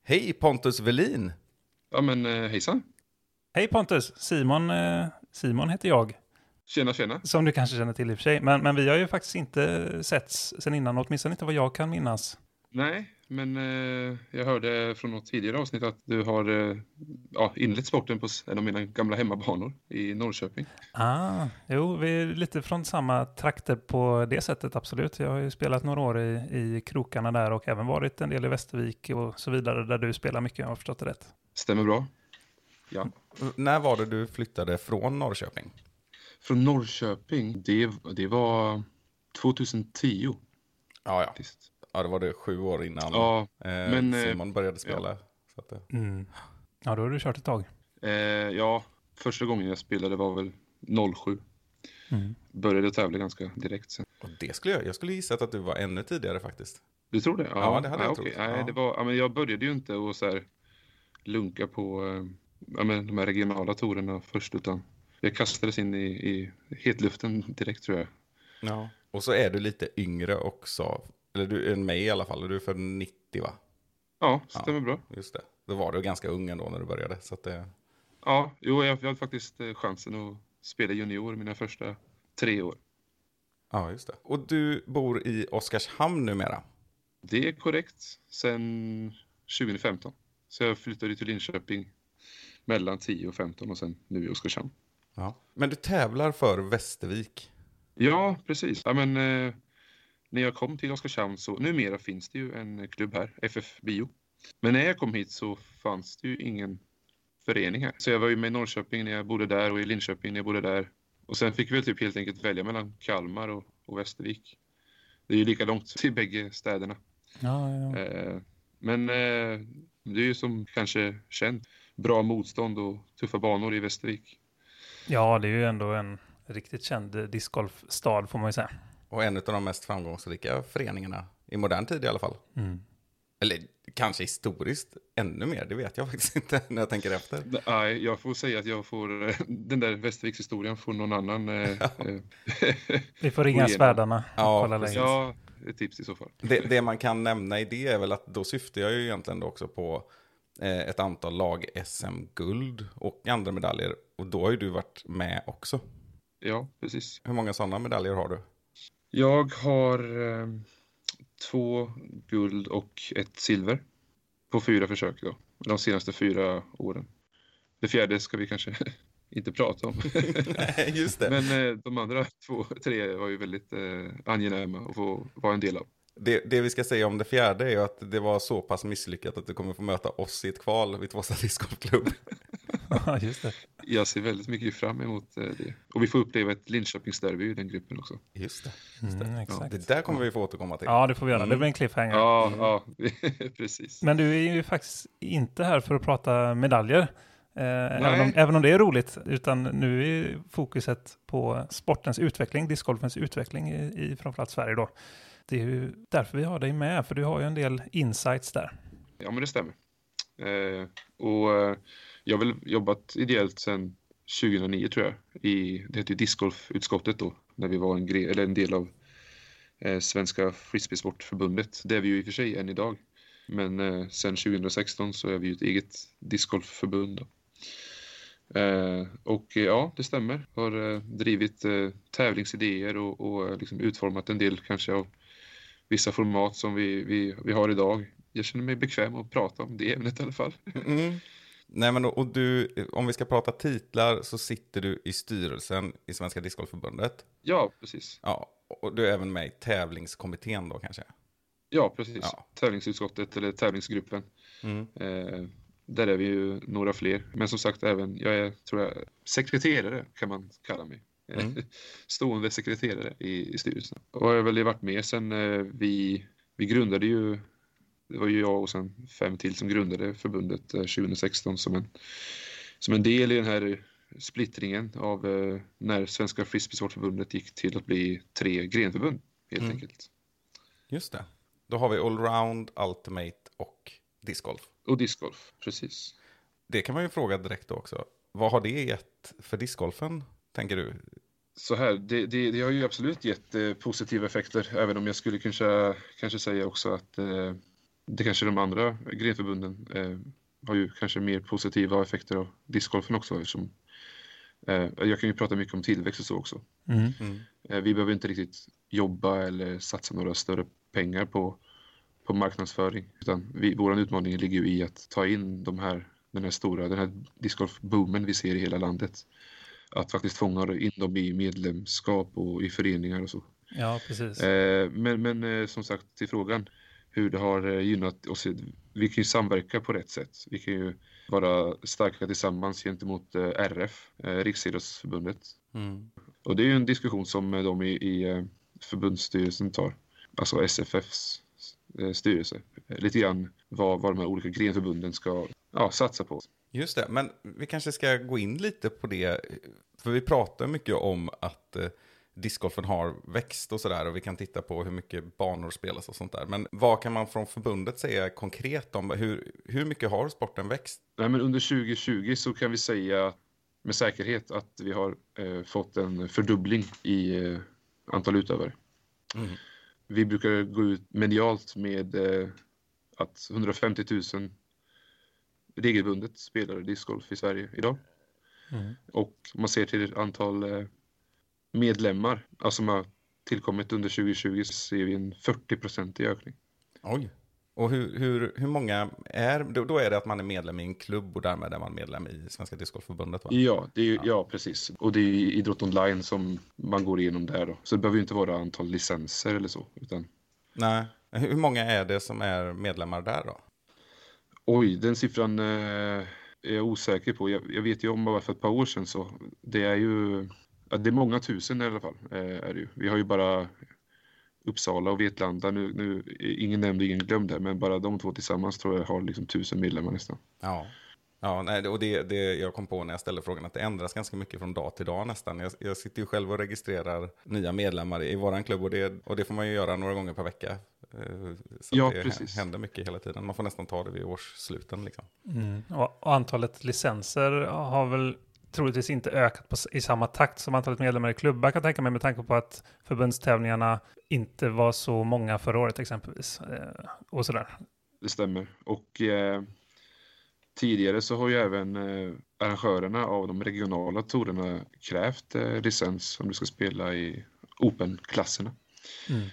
Hej Pontus Welin! Ja men eh, hejsan. Hej Pontus! Simon, eh, Simon heter jag, Tjena tjena. som du kanske känner till i och för sig. Men, men vi har ju faktiskt inte setts sen innan, åtminstone inte vad jag kan minnas. Nej, men eh, jag hörde från något tidigare avsnitt att du har eh, ja, inlett sporten på en av mina gamla hemmabanor i Norrköping. Ah, jo, vi är lite från samma trakter på det sättet, absolut. Jag har ju spelat några år i, i krokarna där och även varit en del i Västervik och så vidare, där du spelar mycket, om jag har förstått det rätt. Stämmer bra? Ja. När var det du flyttade från Norrköping? Från Norrköping, det, det var 2010 Ja, ja. Ja det var det sju år innan Ja, eh, men, eh, Simon började spela. Så att, eh, Mm. Ja, då har du kört ett tag. eh, ja, första gången jag spelade var väl 07. Mm. Började tävla ganska direkt sen. och det skulle jag, jag skulle gissat att du var ännu tidigare faktiskt. Du tror det? Ja, det hade jag nej, trott. Nej, Ja. det var, ja, men jag började ju inte att så här lunka på eh, ja, men de här regionala torerna först, utan jag kastades in i, i hetluften direkt tror jag. Ja. Och så är du lite yngre också. Eller du än mig i alla fall. Du är född 90 va? Ja, stämmer bra. Just det. Då var du ganska ung ändå när du började. Så att det... Ja, jo, jag, jag hade faktiskt eh, chansen att spela junior mina första tre år. Ja, just det. Och du bor i Oskarshamn numera. Det är korrekt. Sen 2015. Så jag flyttade till Linköping mellan 10 och 15 och sen nu i Oskarshamn. Ja. Men du tävlar för Västervik. Ja, precis. Ja, men, eh, när jag kom till Oskarshamn så, numera finns det ju en klubb här, FF Bio. Men när jag kom hit så fanns det ju ingen förening här. Så jag var ju med i Norrköping när jag bodde där och i Linköping när jag bodde där. Och sen fick vi väl typ helt enkelt välja mellan Kalmar och, och Västervik. Det är ju lika långt till bägge städerna. Ja, ja. Eh, men eh, det är ju som kanske känt, bra motstånd och tuffa banor i Västervik. ja, det är ju ändå en riktigt känd discgolfstad får man ju säga. Och en av de mest framgångsrika föreningarna. I modern tid i alla fall. Mm. Eller kanske historiskt ännu mer. Det vet jag faktiskt inte när jag tänker efter. Nej, jag får säga att jag får, eh, den där Västerviks historien får någon annan eh, eh, Vi får ringa svärdarna och Ja, kolla läget. Ja, ett tips i så fall. Det, det man kan nämna i det är väl att då syftar jag ju egentligen då också på ett antal lag-SM-guld och andra medaljer. Och då har ju du varit med också. Ja, precis. Hur många sådana medaljer har du? Jag har eh, två guld och ett silver på fyra försök då, de senaste fyra åren. Det fjärde ska vi kanske inte prata om. Nej, just det. Men eh, de andra två, tre var ju väldigt eh, angenäma att få vara en del av. det. Det vi ska säga om det fjärde är ju att det var så pass misslyckat att du kommer få möta oss i ett kval vid Tvåsta discgolfklubb. Ja, just det. Jag ser väldigt mycket fram emot eh, det. Och vi får uppleva ett Linköpingsderby i den gruppen också. Just det. Mm, exakt. Det där kommer vi få återkomma till. Ja, det får vi göra. Det Mm. blir en cliffhanger. Ja, ja, precis. Men du är ju faktiskt inte här för att prata medaljer. Eh, även, om, även om det är roligt. Utan nu är fokuset på sportens utveckling, discgolfens utveckling i, i framförallt Sverige då. Det är ju därför vi har dig med, för du har ju en del insights där. Ja, men det stämmer. Eh, och eh, jag har väl jobbat ideellt sedan 2009 tror jag. I, det heter ju discgolfutskottet då, när vi var en, gre- eller en del av eh, Svenska Frisbeesportförbundet. Det är vi ju i och för sig än idag. Men eh, sedan 2016 så är vi ju ett eget discgolfförbund. Då. Eh, och eh, ja, det stämmer. Har eh, drivit eh, tävlingsidéer och, och eh, liksom utformat en del kanske av vissa format som vi, vi, vi har idag. Jag känner mig bekväm att prata om det ämnet i alla fall. Mm. Nej, men och du, om vi ska prata titlar så sitter du i styrelsen i Svenska Discgolfförbundet. Ja, precis. Ja, och du är även med i tävlingskommittén då kanske? Ja, precis. Ja. Tävlingsutskottet eller tävlingsgruppen. Mm. Eh, där är vi ju några fler. Men som sagt, även jag är, tror jag, sekreterare kan man kalla mig. Mm. Stående sekreterare i, i styrelsen. Och jag har väl varit med sen eh, vi, vi grundade ju, det var ju jag och sen fem till som grundade förbundet eh, 2016 som en, som en del i den här splittringen av eh, när Svenska Frisbeesportförbundet gick till att bli tre grenförbund helt Mm. enkelt. Just det. Då har vi allround, ultimate och discgolf. Och discgolf, precis. Det kan man ju fråga direkt också. Vad har det gett för discgolfen, tänker du? Så här, det, det, det har ju absolut gett eh, positiva effekter, även om jag skulle kanske, kanske säga också att eh, det kanske de andra grenförbunden eh, har ju kanske mer positiva effekter av discgolfen också. Eftersom, eh, jag kan ju prata mycket om tillväxt och så också. Mm. Mm. Eh, vi behöver inte riktigt jobba eller satsa några större pengar på, på marknadsföring. Utan vi, vår utmaning ligger ju i att ta in de här, den här stora, den här discgolf-boomen vi ser i hela landet. Att faktiskt fånga in dem i medlemskap och i föreningar och så. Ja, precis. Eh, men, men eh, som sagt till frågan hur det har eh, gynnat oss. Vi kan ju samverka på rätt sätt. Vi kan ju vara starka tillsammans gentemot RF, Riksidrottsförbundet. Mm. Och det är ju en diskussion som de i, i förbundsstyrelsen tar. Alltså SFFs styrelse. Eh, Lite grann vad, vad de här olika grenförbunden ska ja, satsa på. Just det, men vi kanske ska gå in lite på det. För vi pratar mycket om att eh, discgolfen har växt och sådär. Och vi kan titta på hur mycket banor spelas och sånt där. Men vad kan man från förbundet säga konkret om hur, hur mycket har sporten växt? Nej, men under 2020 så kan vi säga med säkerhet att vi har eh, fått en fördubbling i eh, antal utövare. Mm. Vi brukar gå ut medialt med eh, att 150 000 regelbundet spelar discgolf i Sverige idag. Mm. Och man ser till antal eh, medlemmar, alltså som har tillkommit under 2020 så ser vi en 40-procentig ökning. Oj. Och hur, hur, hur många är, då, då är det att man är medlem i en klubb och därmed är man medlem i Svenska Discgolfförbundet va? Ja, det är, ju- ja, precis. Och det är idrott online som man går igenom där då. Så det behöver ju inte vara antal licenser eller så. Utan, Nej. Hur många är det som är medlemmar där då? oj, den siffran eh, är jag osäker på. Jag, jag vet ju om bara för ett par år sedan så det är ju, ja, det är många tusen i alla fall. Eh, är det ju. Vi har ju bara Uppsala och Vetlanda, nu, nu ingen nämnd ingen glömd där, men bara de två tillsammans tror jag har liksom tusen medlemmar nästan. Ja. Ja, nej, och det, det jag kom på när jag ställde frågan att det ändras ganska mycket från dag till dag nästan. Jag, jag sitter ju själv och registrerar nya medlemmar i våran klubb och det, och det får man ju göra några gånger per vecka. Eh, Så Ja, det precis. händer mycket hela tiden. Man får nästan ta det vid årssluten liksom. Mm. Och, och antalet licenser har väl troligtvis inte ökat på, i samma takt som antalet medlemmar i klubbar kan jag tänka mig med tanke på att förbundstävlingarna inte var så många förra året exempelvis. Eh, och sådär. Det stämmer. Och eh, tidigare så har ju även eh, arrangörerna av de regionala tourerna krävt eh, licens om du ska spela i Open-klasserna. Mm.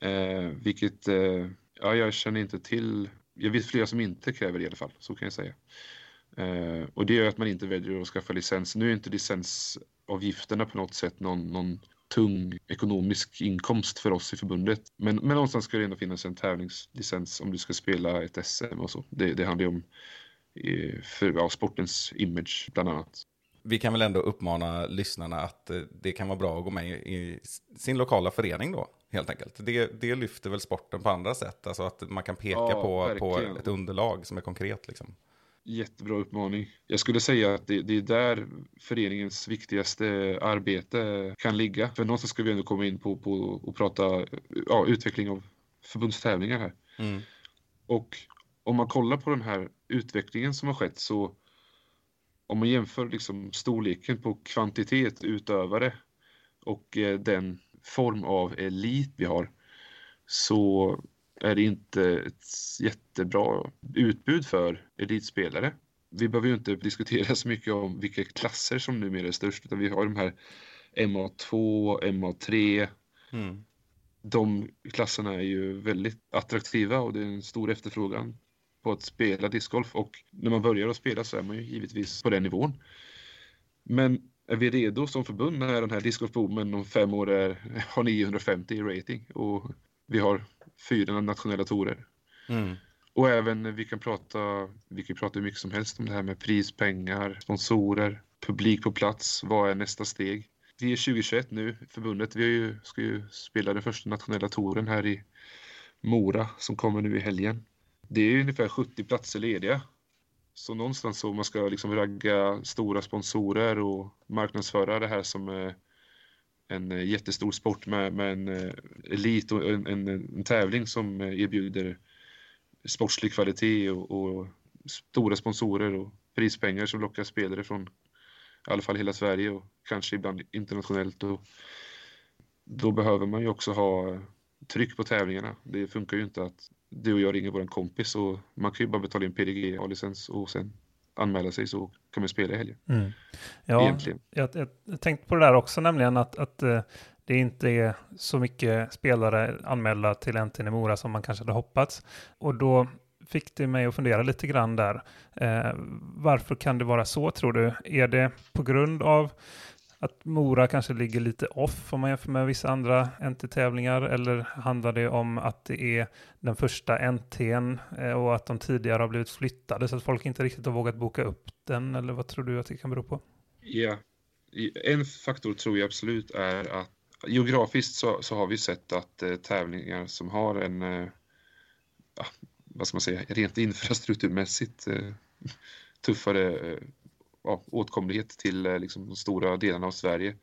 Eh, vilket, eh, ja, jag känner inte till. Jag vet flera som inte kräver det i alla fall, så kan jag säga. Eh, och det gör att man inte väljer att skaffa licens. Nu är inte licensavgifterna på något sätt någon, någon tung ekonomisk inkomst för oss i förbundet. Men, men någonstans ska det ändå finnas en tävlingslicens om du ska spela ett SM och så. Det, det handlar ju om eh, för ja, sportens image bland annat. Vi kan väl ändå uppmana lyssnarna att eh, det kan vara bra att gå med i- sin lokala förening då, helt enkelt. Det, det lyfter väl sporten på andra sätt, alltså att man kan peka Ja, på, på ett underlag som är konkret liksom. Jättebra uppmaning. Jag skulle säga att det, det är där föreningens viktigaste arbete kan ligga. För någonstans ska vi ändå komma in på, på och prata ja, utveckling av förbundstävlingar här. Mm. Och om man kollar på den här utvecklingen som har skett så om man jämför liksom storleken på kvantitet utövare och eh, den form av elit vi har så är det inte ett jättebra utbud för elitspelare. Vi behöver ju inte diskutera så mycket om vilka klasser som numera är störst utan vi har de här MA2, MA3, Mm. de klasserna är ju väldigt attraktiva och det är en stor efterfrågan på att spela discgolf och när man börjar att spela så är man ju givetvis på den nivån. Men är vi redo som förbund när den här discgolfboomen om fem år är, har 950 i rating och vi har fyra nationella torer. Mm. Och även vi kan prata, vi kan prata hur mycket som helst om det här med prispengar, sponsorer, publik på plats, vad är nästa steg? Vi är 2021 nu, förbundet, vi ju, ska ju spela den första nationella touren här i Mora som kommer nu i helgen. Det är ungefär 70 platser lediga. Så någonstans så man ska liksom ragga stora sponsorer och marknadsföra det här som eh, en eh, jättestor sport med, med en eh, elit och en, en, en tävling som eh, erbjuder sportslig kvalitet och, och stora sponsorer och prispengar som lockar spelare från i alla fall hela Sverige och kanske ibland internationellt. Och då behöver man ju också ha tryck på tävlingarna. Det funkar ju inte att du och jag ringer vår kompis och man kan ju bara betala in PDG-licens och sen anmäla sig så kan man spela i helgen. Mm. Ja, Egentligen. jag, jag tänkte på det där också, nämligen att, att eh, det det inte är så mycket spelare anmälda till NTN i Mora som man kanske hade hoppats. Och då fick det mig att fundera lite grann där. Eh, varför kan det vara så tror du? Är det på grund av att Mora kanske ligger lite off om man jämför med vissa andra NT-tävlingar eller handlar det om att det är den första NTn eh, och att de tidigare har blivit flyttade så att folk inte riktigt har vågat boka upp den eller vad tror du att det kan bero på? Ja, en faktor tror jag absolut är att geografiskt så, så har vi sett att eh, tävlingar som har en, eh, vad ska man säga, rent infrastrukturmässigt eh, tuffare eh, ja, åtkomlighet till eh, liksom, stora delarna av Sverige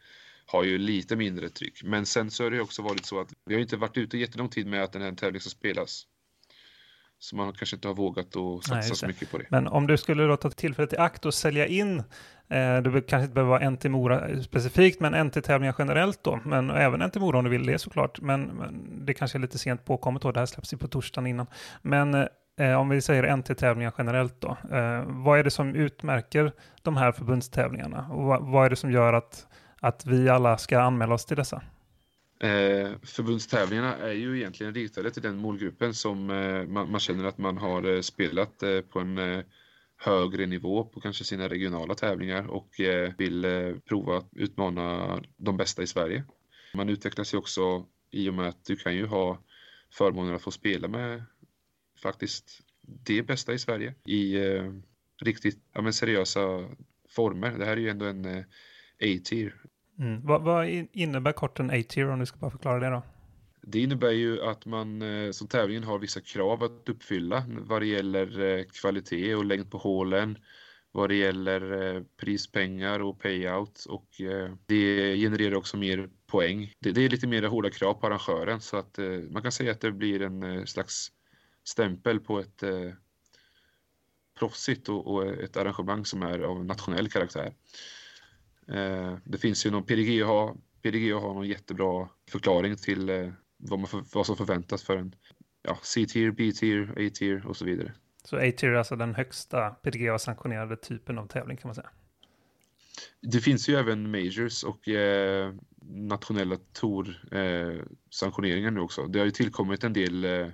har ju lite mindre tryck. Men sen så har det också varit så att vi har inte varit ute jättelång tid med att den här tävlingen ska spelas. Så man kanske inte har vågat att satsa Nej, så mycket på det. Men om du skulle då ta tillfället i akt och sälja in, eh, du kanske inte behöver vara NT Mora specifikt, men NT-tävlingar generellt då, men även NT Mora om du vill det såklart, men, men det kanske är lite sent påkommet då, det här släpps ju på torsdagen innan. Men eh, Eh, om vi säger NT-tävlingar generellt då, eh, vad är det som utmärker de här förbundstävlingarna? Och vad, vad är det som gör att, att vi alla ska anmäla oss till dessa? Eh, förbundstävlingarna är ju egentligen riktade till den målgruppen som eh, man, man känner att man har eh, spelat eh, på en eh, högre nivå på kanske sina regionala tävlingar och eh, vill eh, prova att utmana de bästa i Sverige. Man utvecklas ju också i och med att du kan ju ha förmånen att få spela med faktiskt det bästa i Sverige i eh, riktigt ja, men seriösa former. Det här är ju ändå en eh, A-tier Mm. Vad, vad in- innebär korten A-tier om du ska bara förklara det då? Det innebär ju att man eh, som tävlingen har vissa krav att uppfylla vad det gäller eh, kvalitet och längd på hålen, vad det gäller eh, prispengar och payout och eh, det genererar också mer poäng. Det, det är lite mer hårda krav på arrangören så att man kan säga att det blir en slags stämpel på ett eh, proffsigt och, och ett arrangemang som är av nationell karaktär. Eh, det finns ju någon PDG har, PDG har någon jättebra förklaring till eh, vad, man för, vad som förväntas för en ja, C-tier, B-tier, A-tier och så vidare. Så A-tier är alltså den högsta PDGA-sanktionerade typen av tävling kan man säga. Det finns ju även majors och eh, nationella tour-sanktioneringar nu också. Det har ju tillkommit en del eh,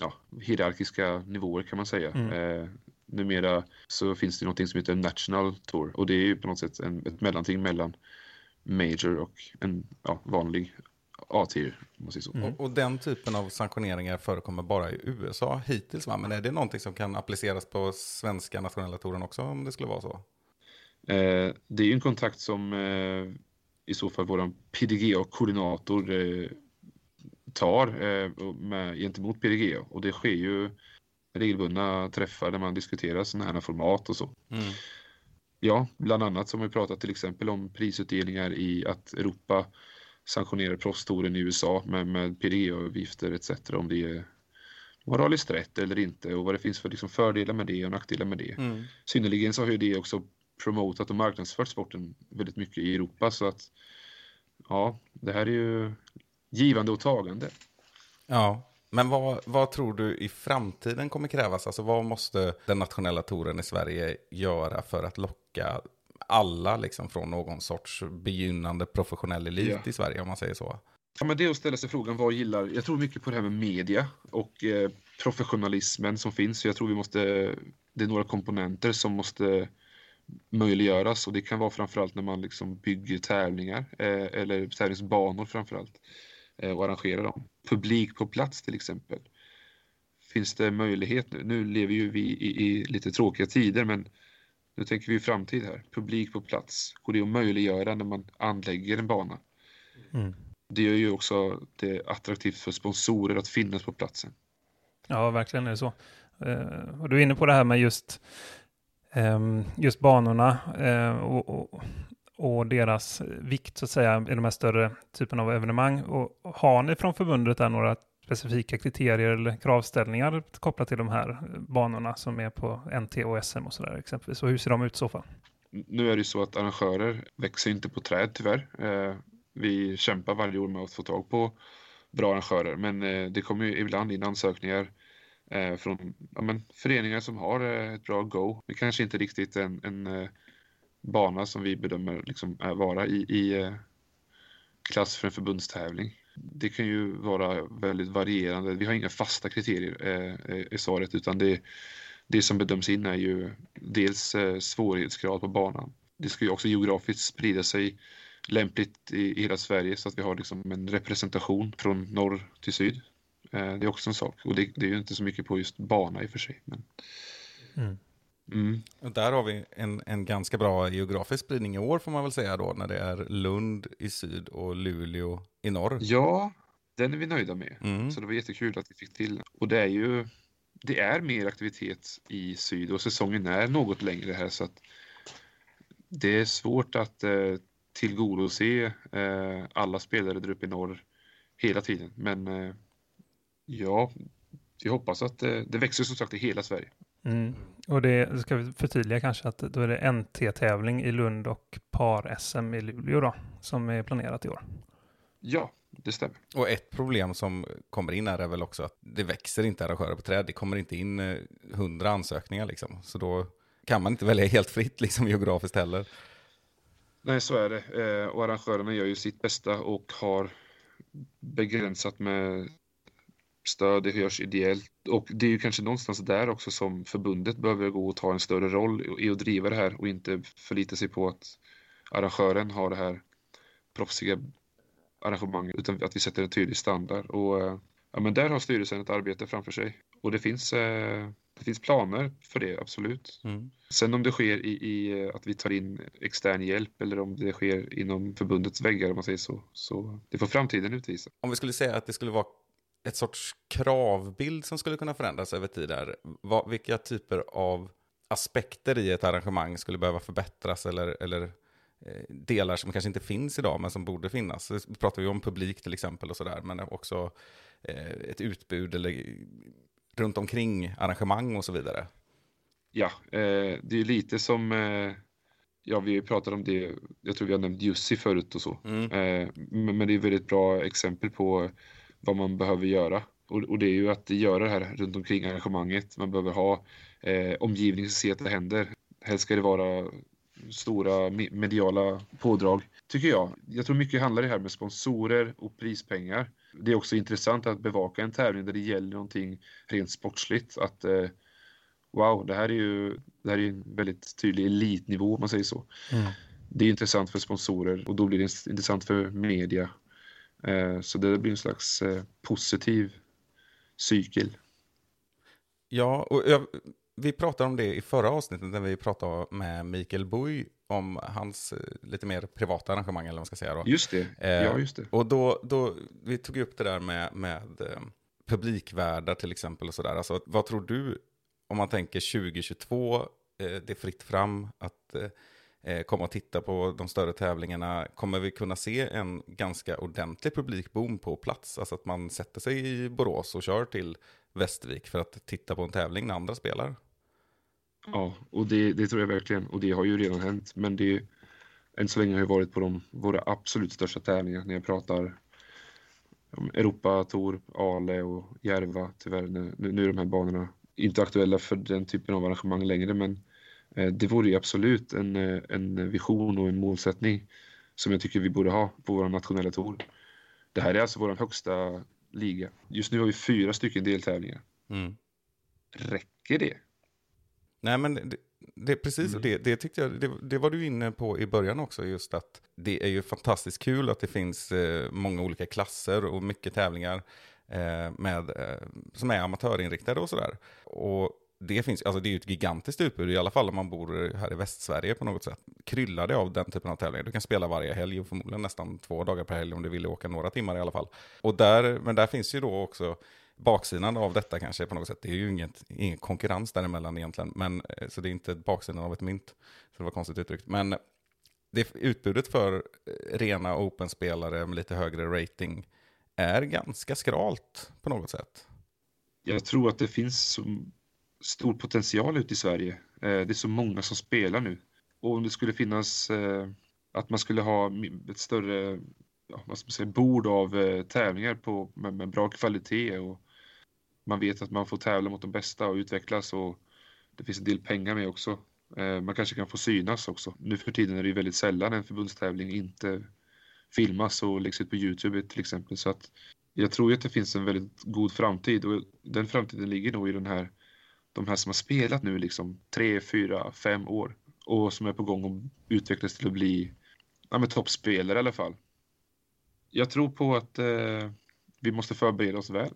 ja, hierarkiska nivåer kan man säga. Mm. Eh, numera så finns det något som heter National Tour och det är ju på något sätt en, ett mellanting mellan major och en ja, vanlig A-tier. Mm. Och, och den typen av sanktioneringar förekommer bara i USA hittills, va? Men är det någonting som kan appliceras på svenska nationella touren också, om det skulle vara så? Eh, det är ju en kontakt som eh, i så fall vår PDGA-koordinator eh, tar eh, med, gentemot PDGA och det sker ju regelbundna träffar där man diskuterar sådana här format och så. Mm. Ja, bland annat som vi pratat till exempel om prisutdelningar i att Europa sanktionerar proffstouren i USA med, med PDG-avgifter etc. Om det är moraliskt rätt eller inte och vad det finns för liksom fördelar med det och nackdelar med det. Mm. Synnerligen så har ju det också promotat och marknadsfört sporten väldigt mycket i Europa så att ja, det här är ju givande och tagande. Ja, men vad, vad tror du i framtiden kommer krävas? Alltså vad måste den nationella touren i Sverige göra för att locka alla liksom från någon sorts begynnande professionell elit Ja. i Sverige, om man säger så? Ja, men det är att ställa sig frågan vad gillar, jag tror mycket på det här med media och eh, professionalismen som finns. Så jag tror vi måste, det är några komponenter som måste möjliggöras och det kan vara framförallt när man liksom bygger tävlingar eh, eller tävlingsbanor framförallt och arrangerar dem. Publik på plats till exempel. Finns det möjlighet nu? Nu lever ju vi i, i lite tråkiga tider men nu tänker vi framtid här. Publik på plats. Går det att möjliggöra när man anlägger en bana? Mm. Det gör ju också det attraktivt för sponsorer att finnas på platsen. Ja, verkligen är det så. Eh, och du är inne på det här med just, ehm, just banorna eh, och, och, och deras vikt så att säga i de här större typen av evenemang. Och har ni från förbundet där några specifika kriterier eller kravställningar kopplat till de här banorna som är på NT och SM och sådär exempelvis? Och hur ser de ut i så fall? Nu är det ju så att arrangörer växer inte på träd tyvärr. Eh, vi kämpar varje år med att få tag på bra arrangörer men eh, det kommer ju ibland in ansökningar eh, från ja, men, föreningar som har ett bra go. Det kanske inte riktigt är en, en bana som vi bedömer liksom är vara i, i eh, klass för en förbundstävling? Det kan ju vara väldigt varierande. Vi har inga fasta kriterier, eh, eh svaret, utan det, det som bedöms in är ju dels eh, svårighetsgrad på banan. Det ska ju också geografiskt sprida sig lämpligt i, i hela Sverige så att vi har liksom en representation från norr till syd. Eh, det är också en sak och det, det är ju inte så mycket på just bana i och för sig. Men... Mm. Mm. Och där har vi en, en ganska bra geografisk spridning i år får man väl säga då, när det är Lund i syd och Luleå i norr. Ja, den är vi nöjda med. Mm. Så det var jättekul att vi fick till. Och det är ju det är mer aktivitet i syd och säsongen är något längre här så att det är svårt att eh, tillgodose eh, alla spelare där uppe i norr hela tiden. Men eh, ja, vi hoppas att eh, det växer som sagt i hela Sverige. Mm. Och det ska vi förtydliga kanske att då är det NT-tävling i Lund och par-SM i Luleå då, som är planerat i år. Ja, det stämmer. Och ett problem som kommer in här är väl också att det växer inte arrangörer på träd. Det kommer inte in eh, hundra ansökningar liksom. Så då kan man inte välja helt fritt liksom geografiskt heller. Nej, så är det. Eh, och arrangörerna gör ju sitt bästa och har begränsat med stöd, det görs ideellt. Och det är ju kanske någonstans där också som förbundet behöver gå och ta en större roll i att driva det här och inte förlita sig på att arrangören har det här proffsiga arrangemanget utan att vi sätter en tydlig standard. Och eh, ja, men där har styrelsen ett arbete framför sig. Och det finns, eh, det finns planer för det, absolut. Mm. Sen om det sker i, i att vi tar in extern hjälp eller om det sker inom förbundets väggar om man säger så, så det får framtiden utvisa. Om vi skulle säga att det skulle vara ett sorts kravbild som skulle kunna förändras över tid där. Vad, vilka typer av aspekter i ett arrangemang skulle behöva förbättras eller, eller eh, delar som kanske inte finns idag men som borde finnas. Så pratar vi om publik till exempel och sådär men också eh, ett utbud eller runt omkring arrangemang och så vidare. Ja, eh, det är lite som, eh, ja vi pratade om det, jag tror vi har nämnt Jussi förut och så. Mm. Eh, men, det är väldigt bra exempel på vad man behöver göra. Och, och det är ju att göra det här runt omkring arrangemanget. Man behöver ha eh, omgivning som ser att det händer. Helst ska det vara stora me- mediala pådrag, tycker jag. Jag tror mycket handlar det här med sponsorer och prispengar. Det är också intressant att bevaka en tävling där det gäller någonting rent sportsligt. Att eh, wow, det här är ju det här är en väldigt tydlig elitnivå om man säger så. Mm. Det är intressant för sponsorer och då blir det intressant för media. Eh, så det blir en slags eh, positiv cykel. Ja, och jag, vi pratade om det i förra avsnittet när vi pratade med Mikael Bui om hans eh, lite mer privata arrangemang eller vad man ska säga då. Just det, ja just det. Och då, då, vi tog upp det där med, med publikvärdar till exempel och sådär. Alltså, vad tror du om man tänker 2022, eh, det är fritt fram att Eh, komma och titta på de större tävlingarna. Kommer vi kunna se en ganska ordentlig publikboom på plats? Alltså att man sätter sig i Borås och kör till Västervik för att titta på en tävling när andra spelar? Ja, och det, det tror jag verkligen. Och det har ju redan hänt. Men det än så länge har jag varit på de, våra absolut största tävlingar när jag pratar om Europa, Tor, Ale och Järva. Tyvärr, nu, nu är de här banorna inte aktuella för den typen av arrangemang längre. Men det vore ju absolut en, eh, en vision och en målsättning som jag tycker vi borde ha på våra nationella tour. Det här är alltså vår högsta liga. Just nu har vi fyra stycken deltävlingar. Mm. Räcker det? Nej, men det, det precis, och det, det tyckte jag, det, det var du inne på i början också, just att det är ju fantastiskt kul att det finns eh, många olika klasser och mycket tävlingar eh, med, eh, som är amatörinriktade och sådär. Och det finns, alltså det är ju ett gigantiskt utbud, i alla fall om man bor här i Västsverige på något sätt. Kryllar det av den typen av tävlingar. Du kan spela varje helg och förmodligen nästan två dagar per helg om du vill åka några timmar i alla fall. Och där, men där finns ju då också baksidan av detta kanske på något sätt. Det är ju inget, ingen konkurrens däremellan egentligen. Men, eh, så det är inte baksidan av ett mynt. Så det var konstigt uttryckt. Men det, utbudet för eh, rena open-spelare med lite högre rating är ganska skralt på något sätt. Jag tror att det finns som stor potential ute i Sverige. Eh, det är så många som spelar nu. Och om det skulle finnas eh, att man skulle ha ett större ja, vad ska man säga, bord av eh, tävlingar på, med, med bra kvalitet och man vet att man får tävla mot de bästa och utvecklas och det finns en del pengar med också. Man kanske kan få synas också. Nu för tiden är det ju väldigt sällan en förbundstävling inte filmas och läggs ut på Youtube till exempel. Så att jag tror ju att det finns en väldigt god framtid och den framtiden ligger nog i den här, de här som har spelat nu liksom tre, fyra, fem år och som är på gång att utvecklas till att bli ja, men toppspelare i alla fall. Jag tror på att eh, vi måste förbereda oss väl.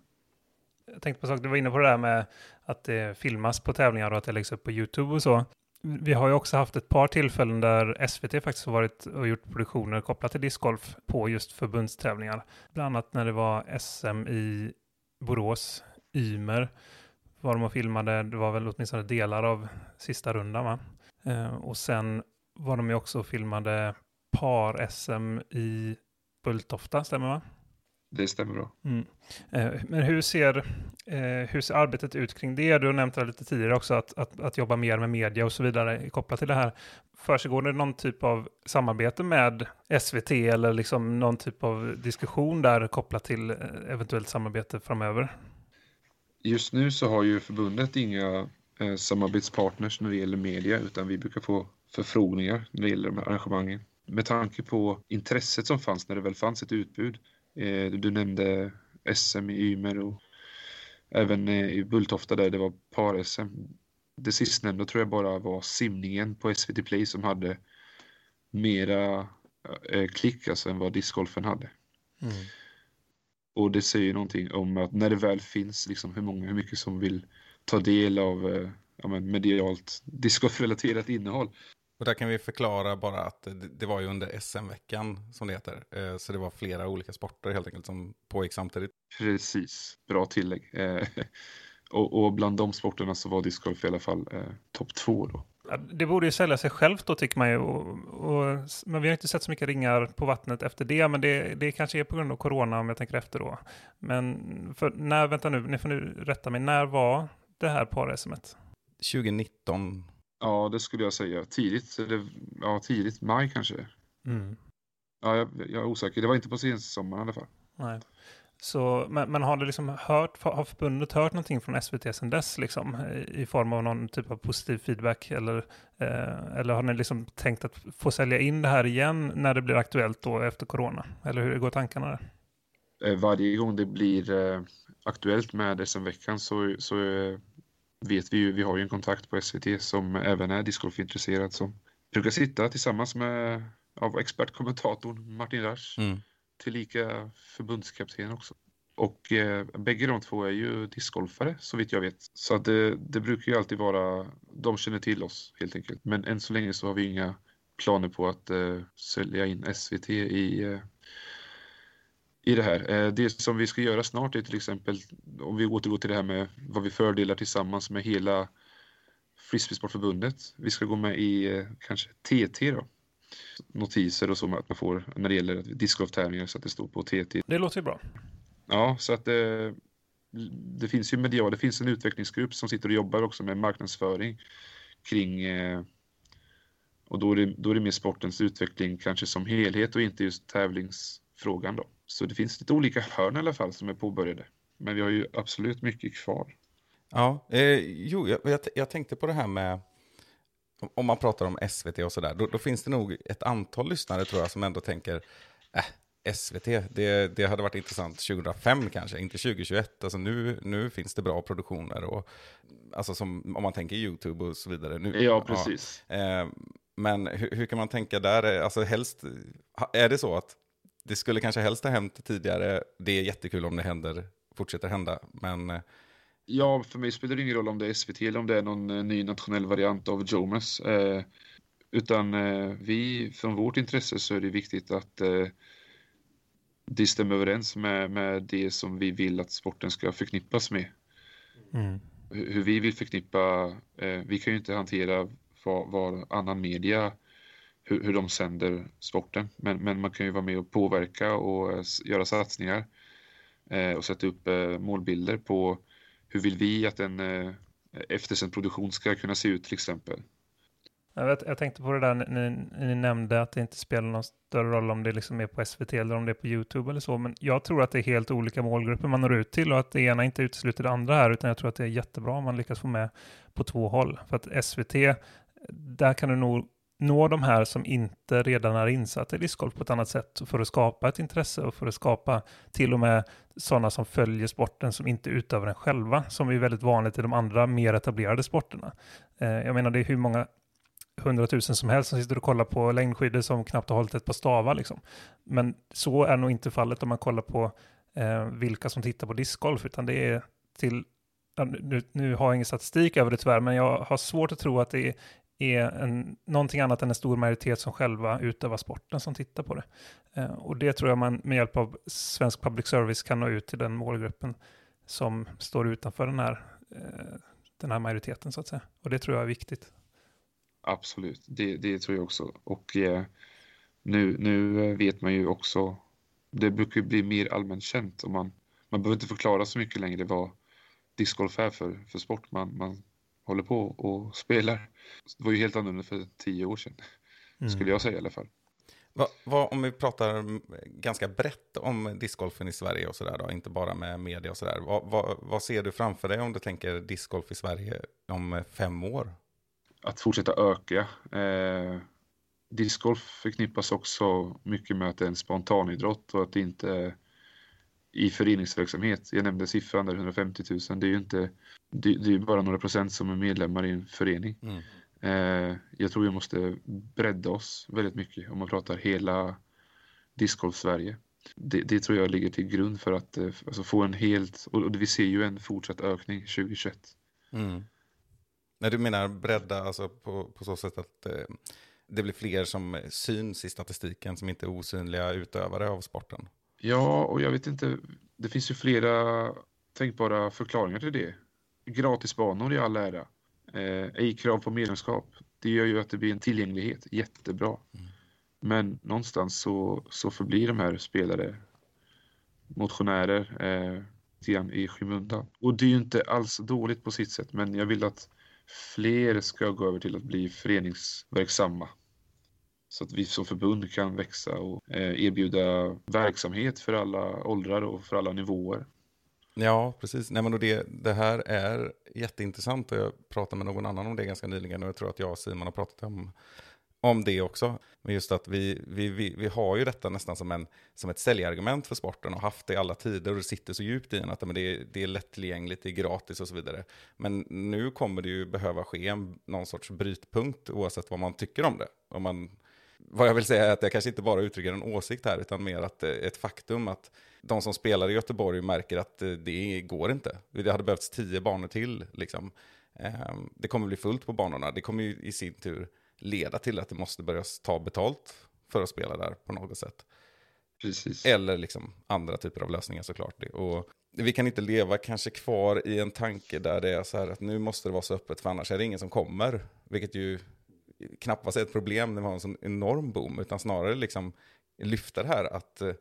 Jag tänkte på en sak, du var inne på det där med att det filmas på tävlingar och att det läggs upp på YouTube och så. Vi har ju också haft ett par tillfällen där SVT faktiskt har varit och gjort produktioner kopplat till discgolf på just förbundstävlingar. Bland annat när det var SM i Borås, Ymer, var de och filmade, det var väl åtminstone delar av sista rundan va? Eh, och sen var de ju också och filmade par-SM i Bulltofta, stämmer va? Det stämmer bra. Mm. Eh, men hur ser, eh, hur ser arbetet ut kring det? Du har nämnt det lite tidigare också, att, att, att jobba mer med media och så vidare kopplat till det här. Försiggår det någon typ av samarbete med SVT eller liksom någon typ av diskussion där kopplat till eh, eventuellt samarbete framöver? Just nu så har ju förbundet inga eh, samarbetspartners när det gäller media utan vi brukar få förfrågningar när det gäller de här arrangemangen. Med tanke på intresset som fanns när det väl fanns ett utbud. Eh, du nämnde SM i Ymer och även eh, i Bulltofta där det var par-SM. Det sistnämnda tror jag bara var simningen på SVT Play som hade mera eh, klick alltså än vad discgolfen hade. Mm. Och det säger någonting om att när det väl finns, liksom hur många, hur mycket som vill ta del av eh, ja, men medialt discgolfrelaterat innehåll. Och där kan vi förklara bara att det, var ju under SM-veckan som det heter. Eh, så det var flera olika sporter helt enkelt som pågick samtidigt. Precis, bra tillägg. Eh, och, och bland de sporterna så var discgolf i alla fall eh, topp två då. Det borde ju sälja sig självt då tycker man ju. Och, och, men vi har inte sett så mycket ringar på vattnet efter det. Men det, det kanske är på grund av corona om jag tänker efter då. Men för när, vänta nu, ni får nu rätta mig. När var det här par-SMet? 2019. Ja, det skulle jag säga. Tidigt, eller, ja, tidigt, maj kanske. Mm. Ja, jag, jag är osäker. Det var inte på sensommaren i alla fall. Nej. Så, men, men har du liksom hört, har förbundet hört någonting från SVT sedan dess liksom, i, i form av någon typ av positiv feedback? Eller, eh, eller har ni liksom tänkt att få sälja in det här igen när det blir aktuellt då efter corona? Eller hur går tankarna där? Eh, varje gång det blir eh, aktuellt med SM-veckan så, så eh, vet vi ju, vi har ju en kontakt på SVT som även är discgolfintresserad som brukar sitta tillsammans med av expertkommentatorn Martin Rasch, Mm tillika förbundskapten också. Och eh, bägge de två är ju discgolfare så vitt jag vet. Så att det, det brukar ju alltid vara, de känner till oss helt enkelt. Men än så länge så har vi inga planer på att eh, sälja in SVT i, eh, i det här. Eh, det som vi ska göra snart är till exempel, om vi återgår till det här med vad vi fördelar tillsammans med hela Frisbeesportförbundet. Vi ska gå med i eh, kanske TT då. Notiser och så att man får när det gäller discgolftävlingar så att det står på TT. Det låter ju bra. Ja, så att det, det finns ju media, det finns en utvecklingsgrupp som sitter och jobbar också med marknadsföring kring eh, och då är, det, då är det mer sportens utveckling kanske som helhet och inte just tävlingsfrågan då. Så det finns lite olika hörn i alla fall som är påbörjade. Men vi har ju absolut mycket kvar. Ja, eh, jo, jag, jag, jag tänkte på det här med, om- man pratar om SVT och sådär, då, då finns det nog ett antal lyssnare tror jag som ändå tänker, äh, SVT, det, det hade varit intressant 2005 kanske, inte 2021. Alltså nu, nu finns det bra produktioner och, alltså som, om man tänker YouTube och så vidare. Nu, Ja, precis. Eh, men hur, hur kan man tänka där? Alltså helst, är det så att det skulle kanske helst ha hänt tidigare, det är jättekul om det händer, fortsätter hända, men eh, Ja, för mig spelar det ingen roll om det är SVT eller om det är någon eh, ny nationell variant av Jomas. Eh, utan eh, vi, från vårt intresse så är det viktigt att eh, det stämmer överens med, med det som vi vill att sporten ska förknippas med. Mm. Hur hur vi vill förknippa, eh, vi kan ju inte hantera vad, vad annan media, hur, hur de sänder sporten. Men, men man kan ju vara med och påverka och eh, göra satsningar och sätta upp målbilder på hur vill vi att en eh, eftersänd produktion ska kunna se ut till exempel. Jag, vet, jag tänkte på det där ni, ni nämnde att det inte spelar någon större roll om det liksom är på SVT eller om det är på YouTube eller så. Men jag tror att det är helt olika målgrupper man når ut till och att det ena inte utesluter det andra här. Utan jag tror att det är jättebra om man lyckas få med på två håll. För att SVT, där kan du nog nå de här som inte redan är insatta i discgolf på ett annat sätt för att skapa ett intresse och för att skapa till och med sådana som följer sporten som inte utövar den själva, som är väldigt vanligt i de andra mer etablerade sporterna. Eh, jag menar, det är hur många hundratusen som helst som sitter och kollar på längdskidor som knappt har hållit ett par stavar. Liksom. Men så är nog inte fallet om man kollar på eh, vilka som tittar på discgolf, utan det är till nu, nu har jag ingen statistik över det tyvärr, men jag har svårt att tro att det är, är en, någonting annat än en stor majoritet som själva utövar sporten som tittar på det. Eh, och det tror jag man med hjälp av svensk public service kan nå ut till den målgruppen som står utanför den här, eh, den här majoriteten så att säga. Och det tror jag är viktigt. Absolut, det, det tror jag också. Och eh, nu, nu vet man ju också, det brukar ju bli mer allmänt känt och man, man behöver inte förklara så mycket längre vad discgolf är för, för sport man, man håller på och spelar. Det var ju helt annorlunda för tio år sedan, Mm. skulle jag säga i alla fall. Va, va, om vi pratar ganska brett om discgolfen i Sverige och sådär då, inte bara med media och sådär. Va, va, vad ser du framför dig om du tänker discgolf i Sverige om fem år? Att fortsätta öka. Eh, discgolf förknippas också mycket med att det är en spontanidrott och att det inte är i föreningsverksamhet. Jag nämnde siffran där 150 000. Det är ju inte, det, det är bara några procent som är medlemmar i en förening. Mm. Eh, jag tror vi måste bredda oss väldigt mycket om man pratar hela discgolf Sverige. Det, det tror jag ligger till grund för att eh, alltså få en helt, och vi ser ju en fortsatt ökning 2021. Mm. När du menar bredda, alltså på, på så sätt att eh, det blir fler som syns i statistiken som inte är osynliga utövare av sporten? Ja, och jag vet inte, det finns ju flera tänkbara förklaringar till det. Gratisbanor i all ära. Eh, ej krav på medlemskap. Det gör ju att det blir en tillgänglighet. Jättebra. Men någonstans så, så förblir de här spelare motionärer eh, lite i skymundan. Och det är ju inte alls dåligt på sitt sätt, men jag vill att fler ska gå över till att bli föreningsverksamma. Så att vi som förbund kan växa och eh, erbjuda verksamhet för alla åldrar och för alla nivåer. Ja, precis. Nej, men det, det här är jätteintressant och jag pratade med någon annan om det ganska nyligen och jag tror att jag och Simon har pratat om, om det också. Men just att vi, vi, vi, vi har ju detta nästan som, en, som ett säljargument för sporten och haft det i alla tider och det sitter så djupt i en att men det, är, det är lättillgängligt, det är gratis och så vidare. Men nu kommer det ju behöva ske en, någon sorts brytpunkt oavsett vad man tycker om det. Om man, vad jag vill säga är att jag kanske inte bara uttrycker en åsikt här utan mer att eh, ett faktum att de som spelar i Göteborg märker att eh, det går inte. Det hade behövts tio banor till. Liksom. Eh, Det kommer bli fullt på banorna. Det kommer ju i sin tur leda till att det måste börja ta betalt för att spela där på något sätt. Precis. Eller liksom andra typer av lösningar såklart. Och vi kan inte leva kanske kvar i en tanke där det är så här att nu måste det vara så öppet för annars är det ingen som kommer. Vilket ju knappast ett problem när vi har en sån enorm boom. Utan snarare liksom lyfta det här att eh,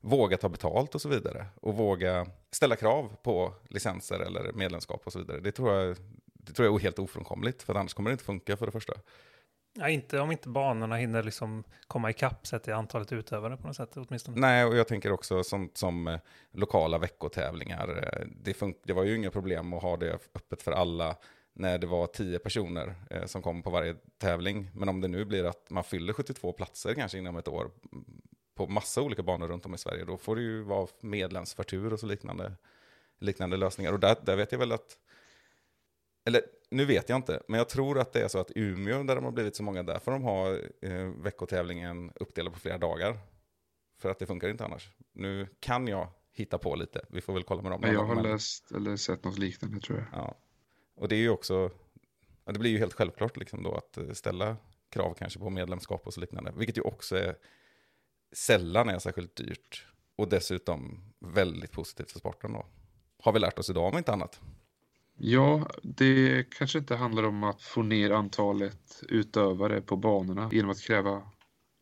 våga ta betalt och så vidare. Och våga ställa krav på licenser eller medlemskap och så vidare. Det tror jag, det tror jag är helt ofrånkomligt. För annars kommer det inte funka för det första. Ja, inte om inte banorna hinner liksom komma ikapp sett i antalet utövare på något sätt åtminstone. Nej, och jag tänker också sånt som eh, lokala veckotävlingar. Eh, det, det var ju inga problem att ha det öppet för alla när det var tio personer eh, som kom på varje tävling. Men om det nu blir att man fyller 72 platser kanske inom ett år mm, på massa olika banor runt om i Sverige, då får det ju vara medlemsförtur och så liknande, liknande lösningar. Och där, där vet jag väl att, eller nu vet jag inte, men jag tror att det är så att Umeå, där de har blivit så många, där får de ha eh, veckotävlingen uppdelad på flera dagar. För att det funkar inte annars. Nu kan jag hitta på lite, vi får väl kolla med dem. Men jag har läst eller sett något liknande tror jag. Ja. Och det är ju också, ja, det blir ju helt självklart liksom då att eh, ställa krav kanske på medlemskap och så liknande. Vilket ju också är sällan är särskilt dyrt. Och dessutom väldigt positivt för sporten då. Har vi lärt oss idag om inte annat. Ja, det kanske inte handlar om att få ner antalet utövare på banorna genom att kräva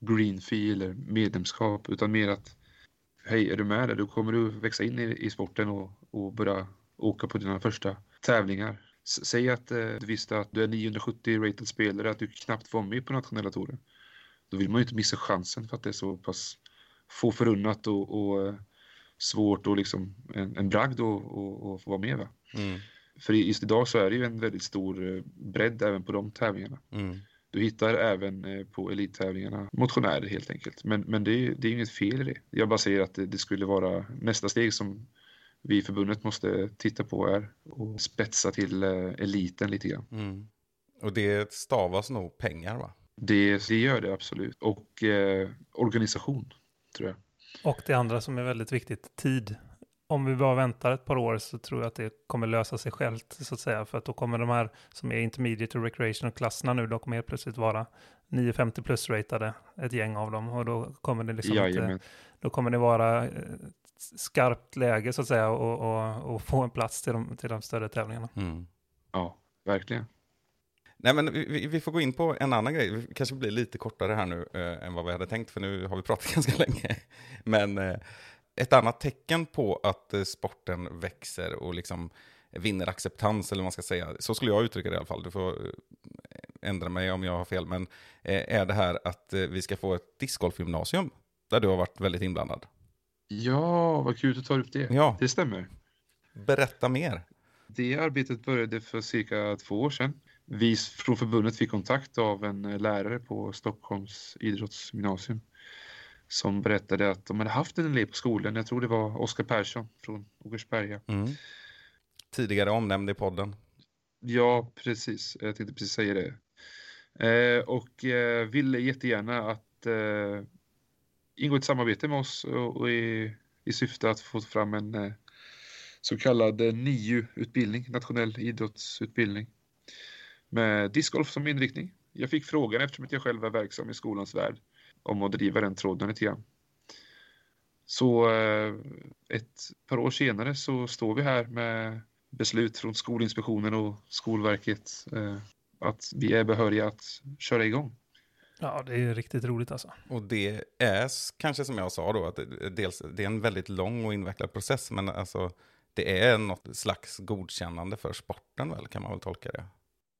green fee eller medlemskap, utan mer att hej, är du med där? Då kommer du växa in i, i sporten och, och börja åka på dina första tävlingar. Säg att eh, du visste att du är 970 rated spelare, att du knappt var med på nationella touren. Då vill man ju inte missa chansen för att det är så pass få förunnat och, och eh, svårt och liksom en, en bragd att få vara med. Va? Mm. För just idag så är det ju en väldigt stor eh, bredd även på de tävlingarna. Mm. Du hittar även på elittävlingarna motionärer helt enkelt. Men, men det, är- det är inget fel i det. Jag bara säger att det, det skulle vara nästa steg som vi i förbundet måste titta på är och spetsa till eh, eliten lite grann. Mm. Och det stavas nog pengar va? Det, det gör det absolut. Och eh, organisation, tror jag. Och det andra som är väldigt viktigt, tid. Om vi bara väntar ett par år så tror jag att det kommer lösa sig självt, så att säga. För att då kommer de här som är intermediate och recreational-klasserna nu, de kommer helt plötsligt vara 950 plus-ratade, ett gäng av dem. Och då kommer det liksom inte, då kommer det vara eh, skarpt läge, så att säga, och, och, och få en plats till de, till de större tävlingarna. Mm. Ja, verkligen. Nej, men vi, vi- får gå in på en annan grej. Vi kanske blir lite kortare här nu eh, än vad vi hade tänkt, för nu har vi pratat ganska länge. Men eh, ett annat tecken på att eh, sporten växer och liksom vinner acceptans, eller vad man ska säga, så skulle jag uttrycka det i alla fall. Du får eh, ändra mig om jag har fel, men eh, är det här att eh, vi ska få ett discgolfgymnasium, där du har varit väldigt inblandad. Ja, vad kul att du tar upp det. Ja, Det stämmer. berätta mer. Det arbetet började för cirka två år sedan. Vi från förbundet fick kontakt av en eh, lärare på Stockholms idrottsgymnasium som berättade att de hade haft en elev på skolan. Jag tror det var Oskar Persson från Åkersberga. Mm. Tidigare omnämnd i podden. Ja, precis. Jag tänkte precis säga det. Eh, och eh, ville jättegärna att eh, ingå ett samarbete med oss och, och i, i syfte att få fram en eh, så kallad eh, NIU-utbildning, nationell idrottsutbildning med discgolf som inriktning. Jag fick frågan eftersom jag själv är verksam i skolans värld om att driva den tråden lite grann. Så eh, ett par år senare så står vi här med beslut från Skolinspektionen och Skolverket att vi är behöriga att köra igång. Ja, det är riktigt roligt alltså. Och det är kanske som jag sa då, att det, dels, det är en väldigt lång och invecklad process, men alltså det är något slags godkännande för sporten väl, kan man väl tolka det.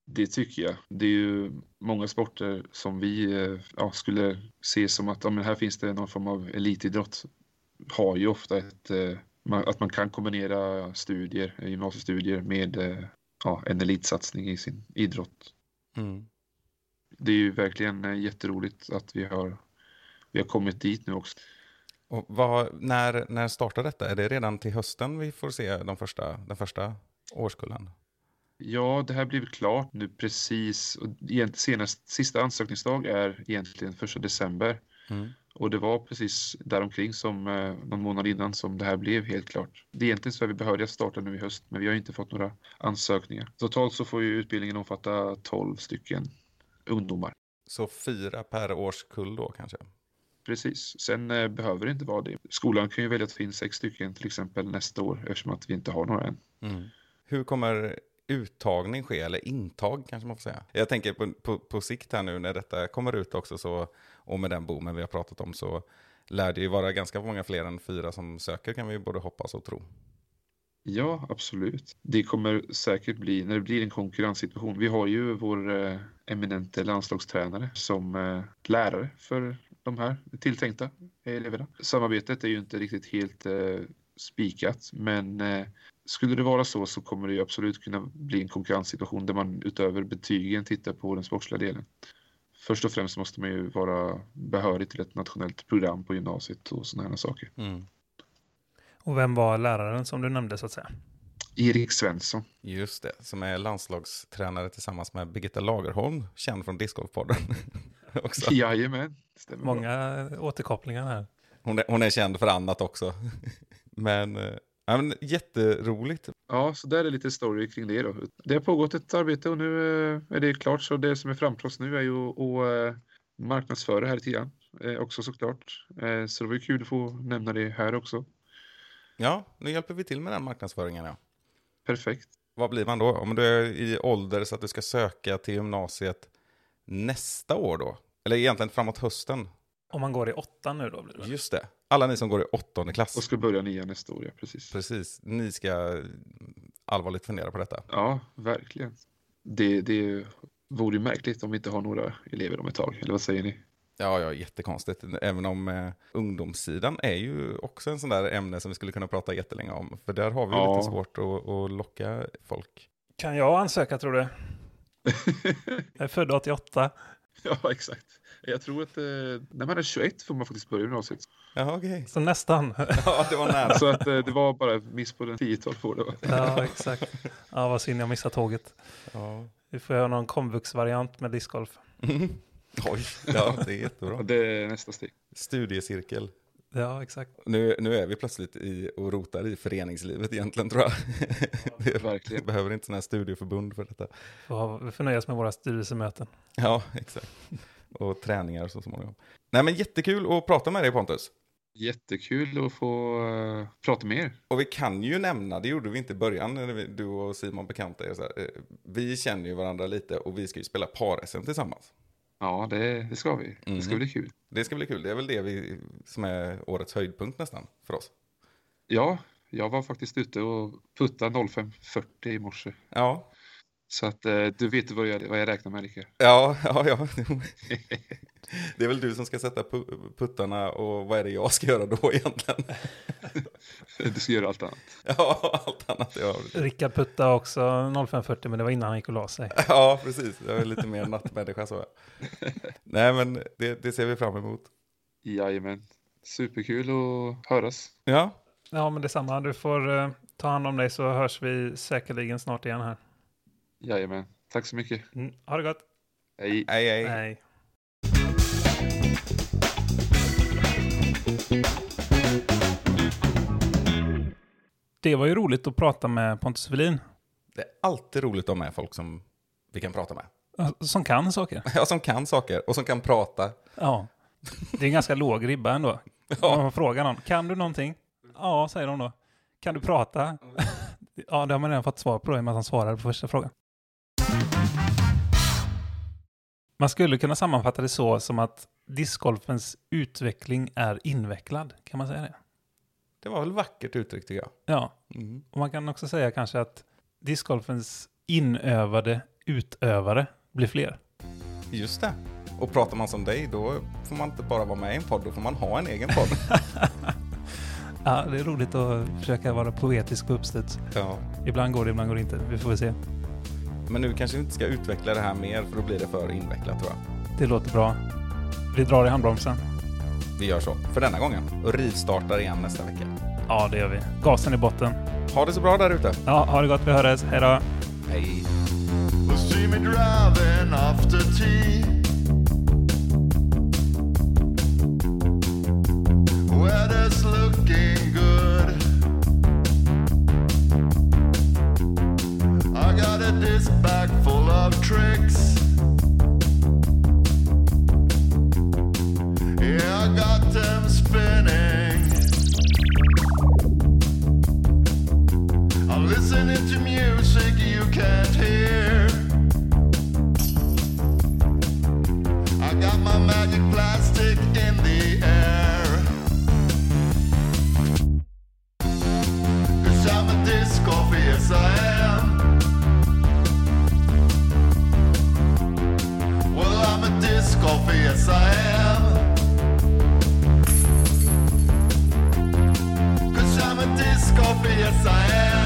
Det tycker jag. Det är ju många sporter som vi eh, ja, skulle se som att ja, men här finns det någon form av elitidrott. Har ju ofta ett, eh, att man kan kombinera studier, gymnasiestudier med eh, ja, en elitsatsning i sin idrott. Mm. Det är ju verkligen eh, jätteroligt att vi har, vi har kommit dit nu också. Och vad, när, när startar detta? Är det redan till hösten vi får se de första, den första årskullen? Ja, det här blir klart nu precis. Och senast, sista ansökningsdag är egentligen första december. Mm. Och det var precis däromkring som eh, någon månad innan som det här blev helt klart. Det är egentligen så är vi att starta nu i höst, men vi har inte fått några ansökningar. Totalt så får ju utbildningen omfatta 12 stycken ungdomar. Så fyra per årskull då kanske? Precis. Sen eh, behöver det inte vara det. Skolan kan ju välja att få in sex stycken till exempel nästa år eftersom att vi inte har några än. Mm. Hur kommer uttagning ske, eller intag kanske man får säga? Jag tänker på, på, på sikt här nu när detta kommer ut också, så, och med den boomen vi har pratat om, så lär det ju vara ganska många fler än fyra som söker, kan vi ju både hoppas och tro. Ja, absolut. Det kommer säkert bli, när det blir en konkurrenssituation. Vi har ju vår eh, eminente landslagstränare som eh, lärare för de här tilltänkta eleverna. Samarbetet är ju inte riktigt helt eh, spikat, men eh, skulle det vara så så kommer det ju absolut kunna bli en konkurrenssituation där man utöver betygen tittar på den sportsliga delen. Först och främst måste man ju vara behörig till ett nationellt program på gymnasiet och sådana här saker. Mm. Och vem var läraren som du nämnde så att säga? Erik Svensson. Just det, som är landslagstränare tillsammans med Birgitta Lagerholm, känd från Discgolfpodden. Jajamän, stämmer bra. Många återkopplingar här. Hon, är, hon är känd för annat också. men, eh, ja, men jätteroligt. Ja, så där är lite story kring det då. Det har pågått ett arbete och nu eh, är det klart. Så det som är framför oss nu är ju att eh, marknadsföra här lite grann. Eh, också såklart. Eh, så det var ju kul att få nämna det här också. Ja, nu hjälper vi till med den marknadsföringen. Ja. Perfekt. Vad blir man då? Om du är i ålder så att du ska söka till gymnasiet nästa år då? Eller egentligen framåt hösten? Om man går i åttan nu då blir det. Just det. Alla ni som går i åttonde Och klass. ska börja nia nästa år, ja precis. Precis. Ni ska allvarligt fundera på detta. Ja, verkligen. Det, det vore ju märkligt om vi inte har några elever om ett tag. Eller vad säger ni? Ja, ja, jättekonstigt. Även om eh, ungdomssidan är ju också en sån där ämne som vi skulle kunna prata jättelänge om. För där har vi Ja. lite svårt att, att locka folk. Kan jag ansöka tror du? Jag är född 88. Ja, exakt. Jag tror att eh, när man är 21 får man faktiskt börja gymnasiet. Jaha, okej. Så nästan. Ja, det var nära. Så att eh, det var bara ett miss på den 10-12 år. Det ja, exakt. Ja, vad synd jag missade tåget. Ja. Vi får göra någon komvux-variant med discgolf. Oj, ja, det är jättebra. det är nästa steg. Studiecirkel. Ja, exakt. Nu, nu är vi plötsligt i och rotar i föreningslivet egentligen tror jag. Det Verkligen. behöver inte sådana här studieförbund för detta. Vi får nöja oss med våra styrelsemöten. Ja, exakt. Och träningar så småningom. Nej men jättekul att prata med dig Pontus. Jättekul att få eh, prata med er. Och vi kan ju nämna, det gjorde vi inte i början när vi, du och Simon bekanta er. Så här, eh, vi känner ju varandra lite och vi ska ju spela par-SM tillsammans. Ja, det, det ska vi. Det ska Mhm. bli kul. Det ska bli kul, det är väl det vi, som är årets höjdpunkt nästan för oss. Ja, jag var faktiskt ute och puttade 05.40 i morse. Ja, Så att eh, du vet vad jag, vad jag räknar med, Rickard. ja, ja. ja. Det är väl du som ska sätta pu- puttarna och vad är det jag ska göra då egentligen? Du ska göra allt annat. Ja, allt annat. Ja, Rickard puttade också 05.40 men det var innan han gick och la sig. ja precis. Jag är lite mer nattmänniska så. Nej, men det, det ser vi fram emot. Jajamän. Superkul att höras. Ja, Ja, men detsamma. Du får eh, ta hand om dig så hörs vi säkerligen snart igen här. Jajamän. Tack så mycket. Mm. Ha det gott. Hej. hej hej. Nej. Det var ju roligt att prata med Pontus Welin, Det är alltid roligt att ha med folk som vi kan prata med. som kan saker. Ja, som kan saker och som kan prata. Ja, det är en ganska låg ribba ändå. Om Ja, man frågar någon, kan du någonting? Ja, säger de då. Kan du prata? Ja, det har man redan fått svar på då, i och med att han svarade på första frågan. Man skulle kunna sammanfatta det så som att discgolfens utveckling är invecklad. Kan man säga det? det var väl vackert uttryckt tycker jag. Ja, Mm. och man kan också säga kanske att discgolfens inövade utövare blir fler. Just det. Och pratar man som dig, då får man inte bara vara med i en podd, då får man ha en egen podd. Ja, det är roligt att försöka vara poetisk på uppstuds. ja. Ibland går det, ibland går det inte. Vi får väl se. Men nu kanske vi inte ska utveckla det här mer, för då blir det för invecklat tror jag. Det låter bra. Vi drar i handbromsen. Vi gör så, för denna gången. Och rivstartar igen nästa vecka. Ja, det gör vi. Gasen i botten. Ha det så bra där ute. Ja, ha det gott. Vi hörs. Hej då. Hej. Weather's looking good. Disc bag full of tricks. Yeah, I got them spinning. I'm listening to music you can't hear. I got my magic plastic in the air. Yes I am. Cause I'm a disc golfer, yes I am.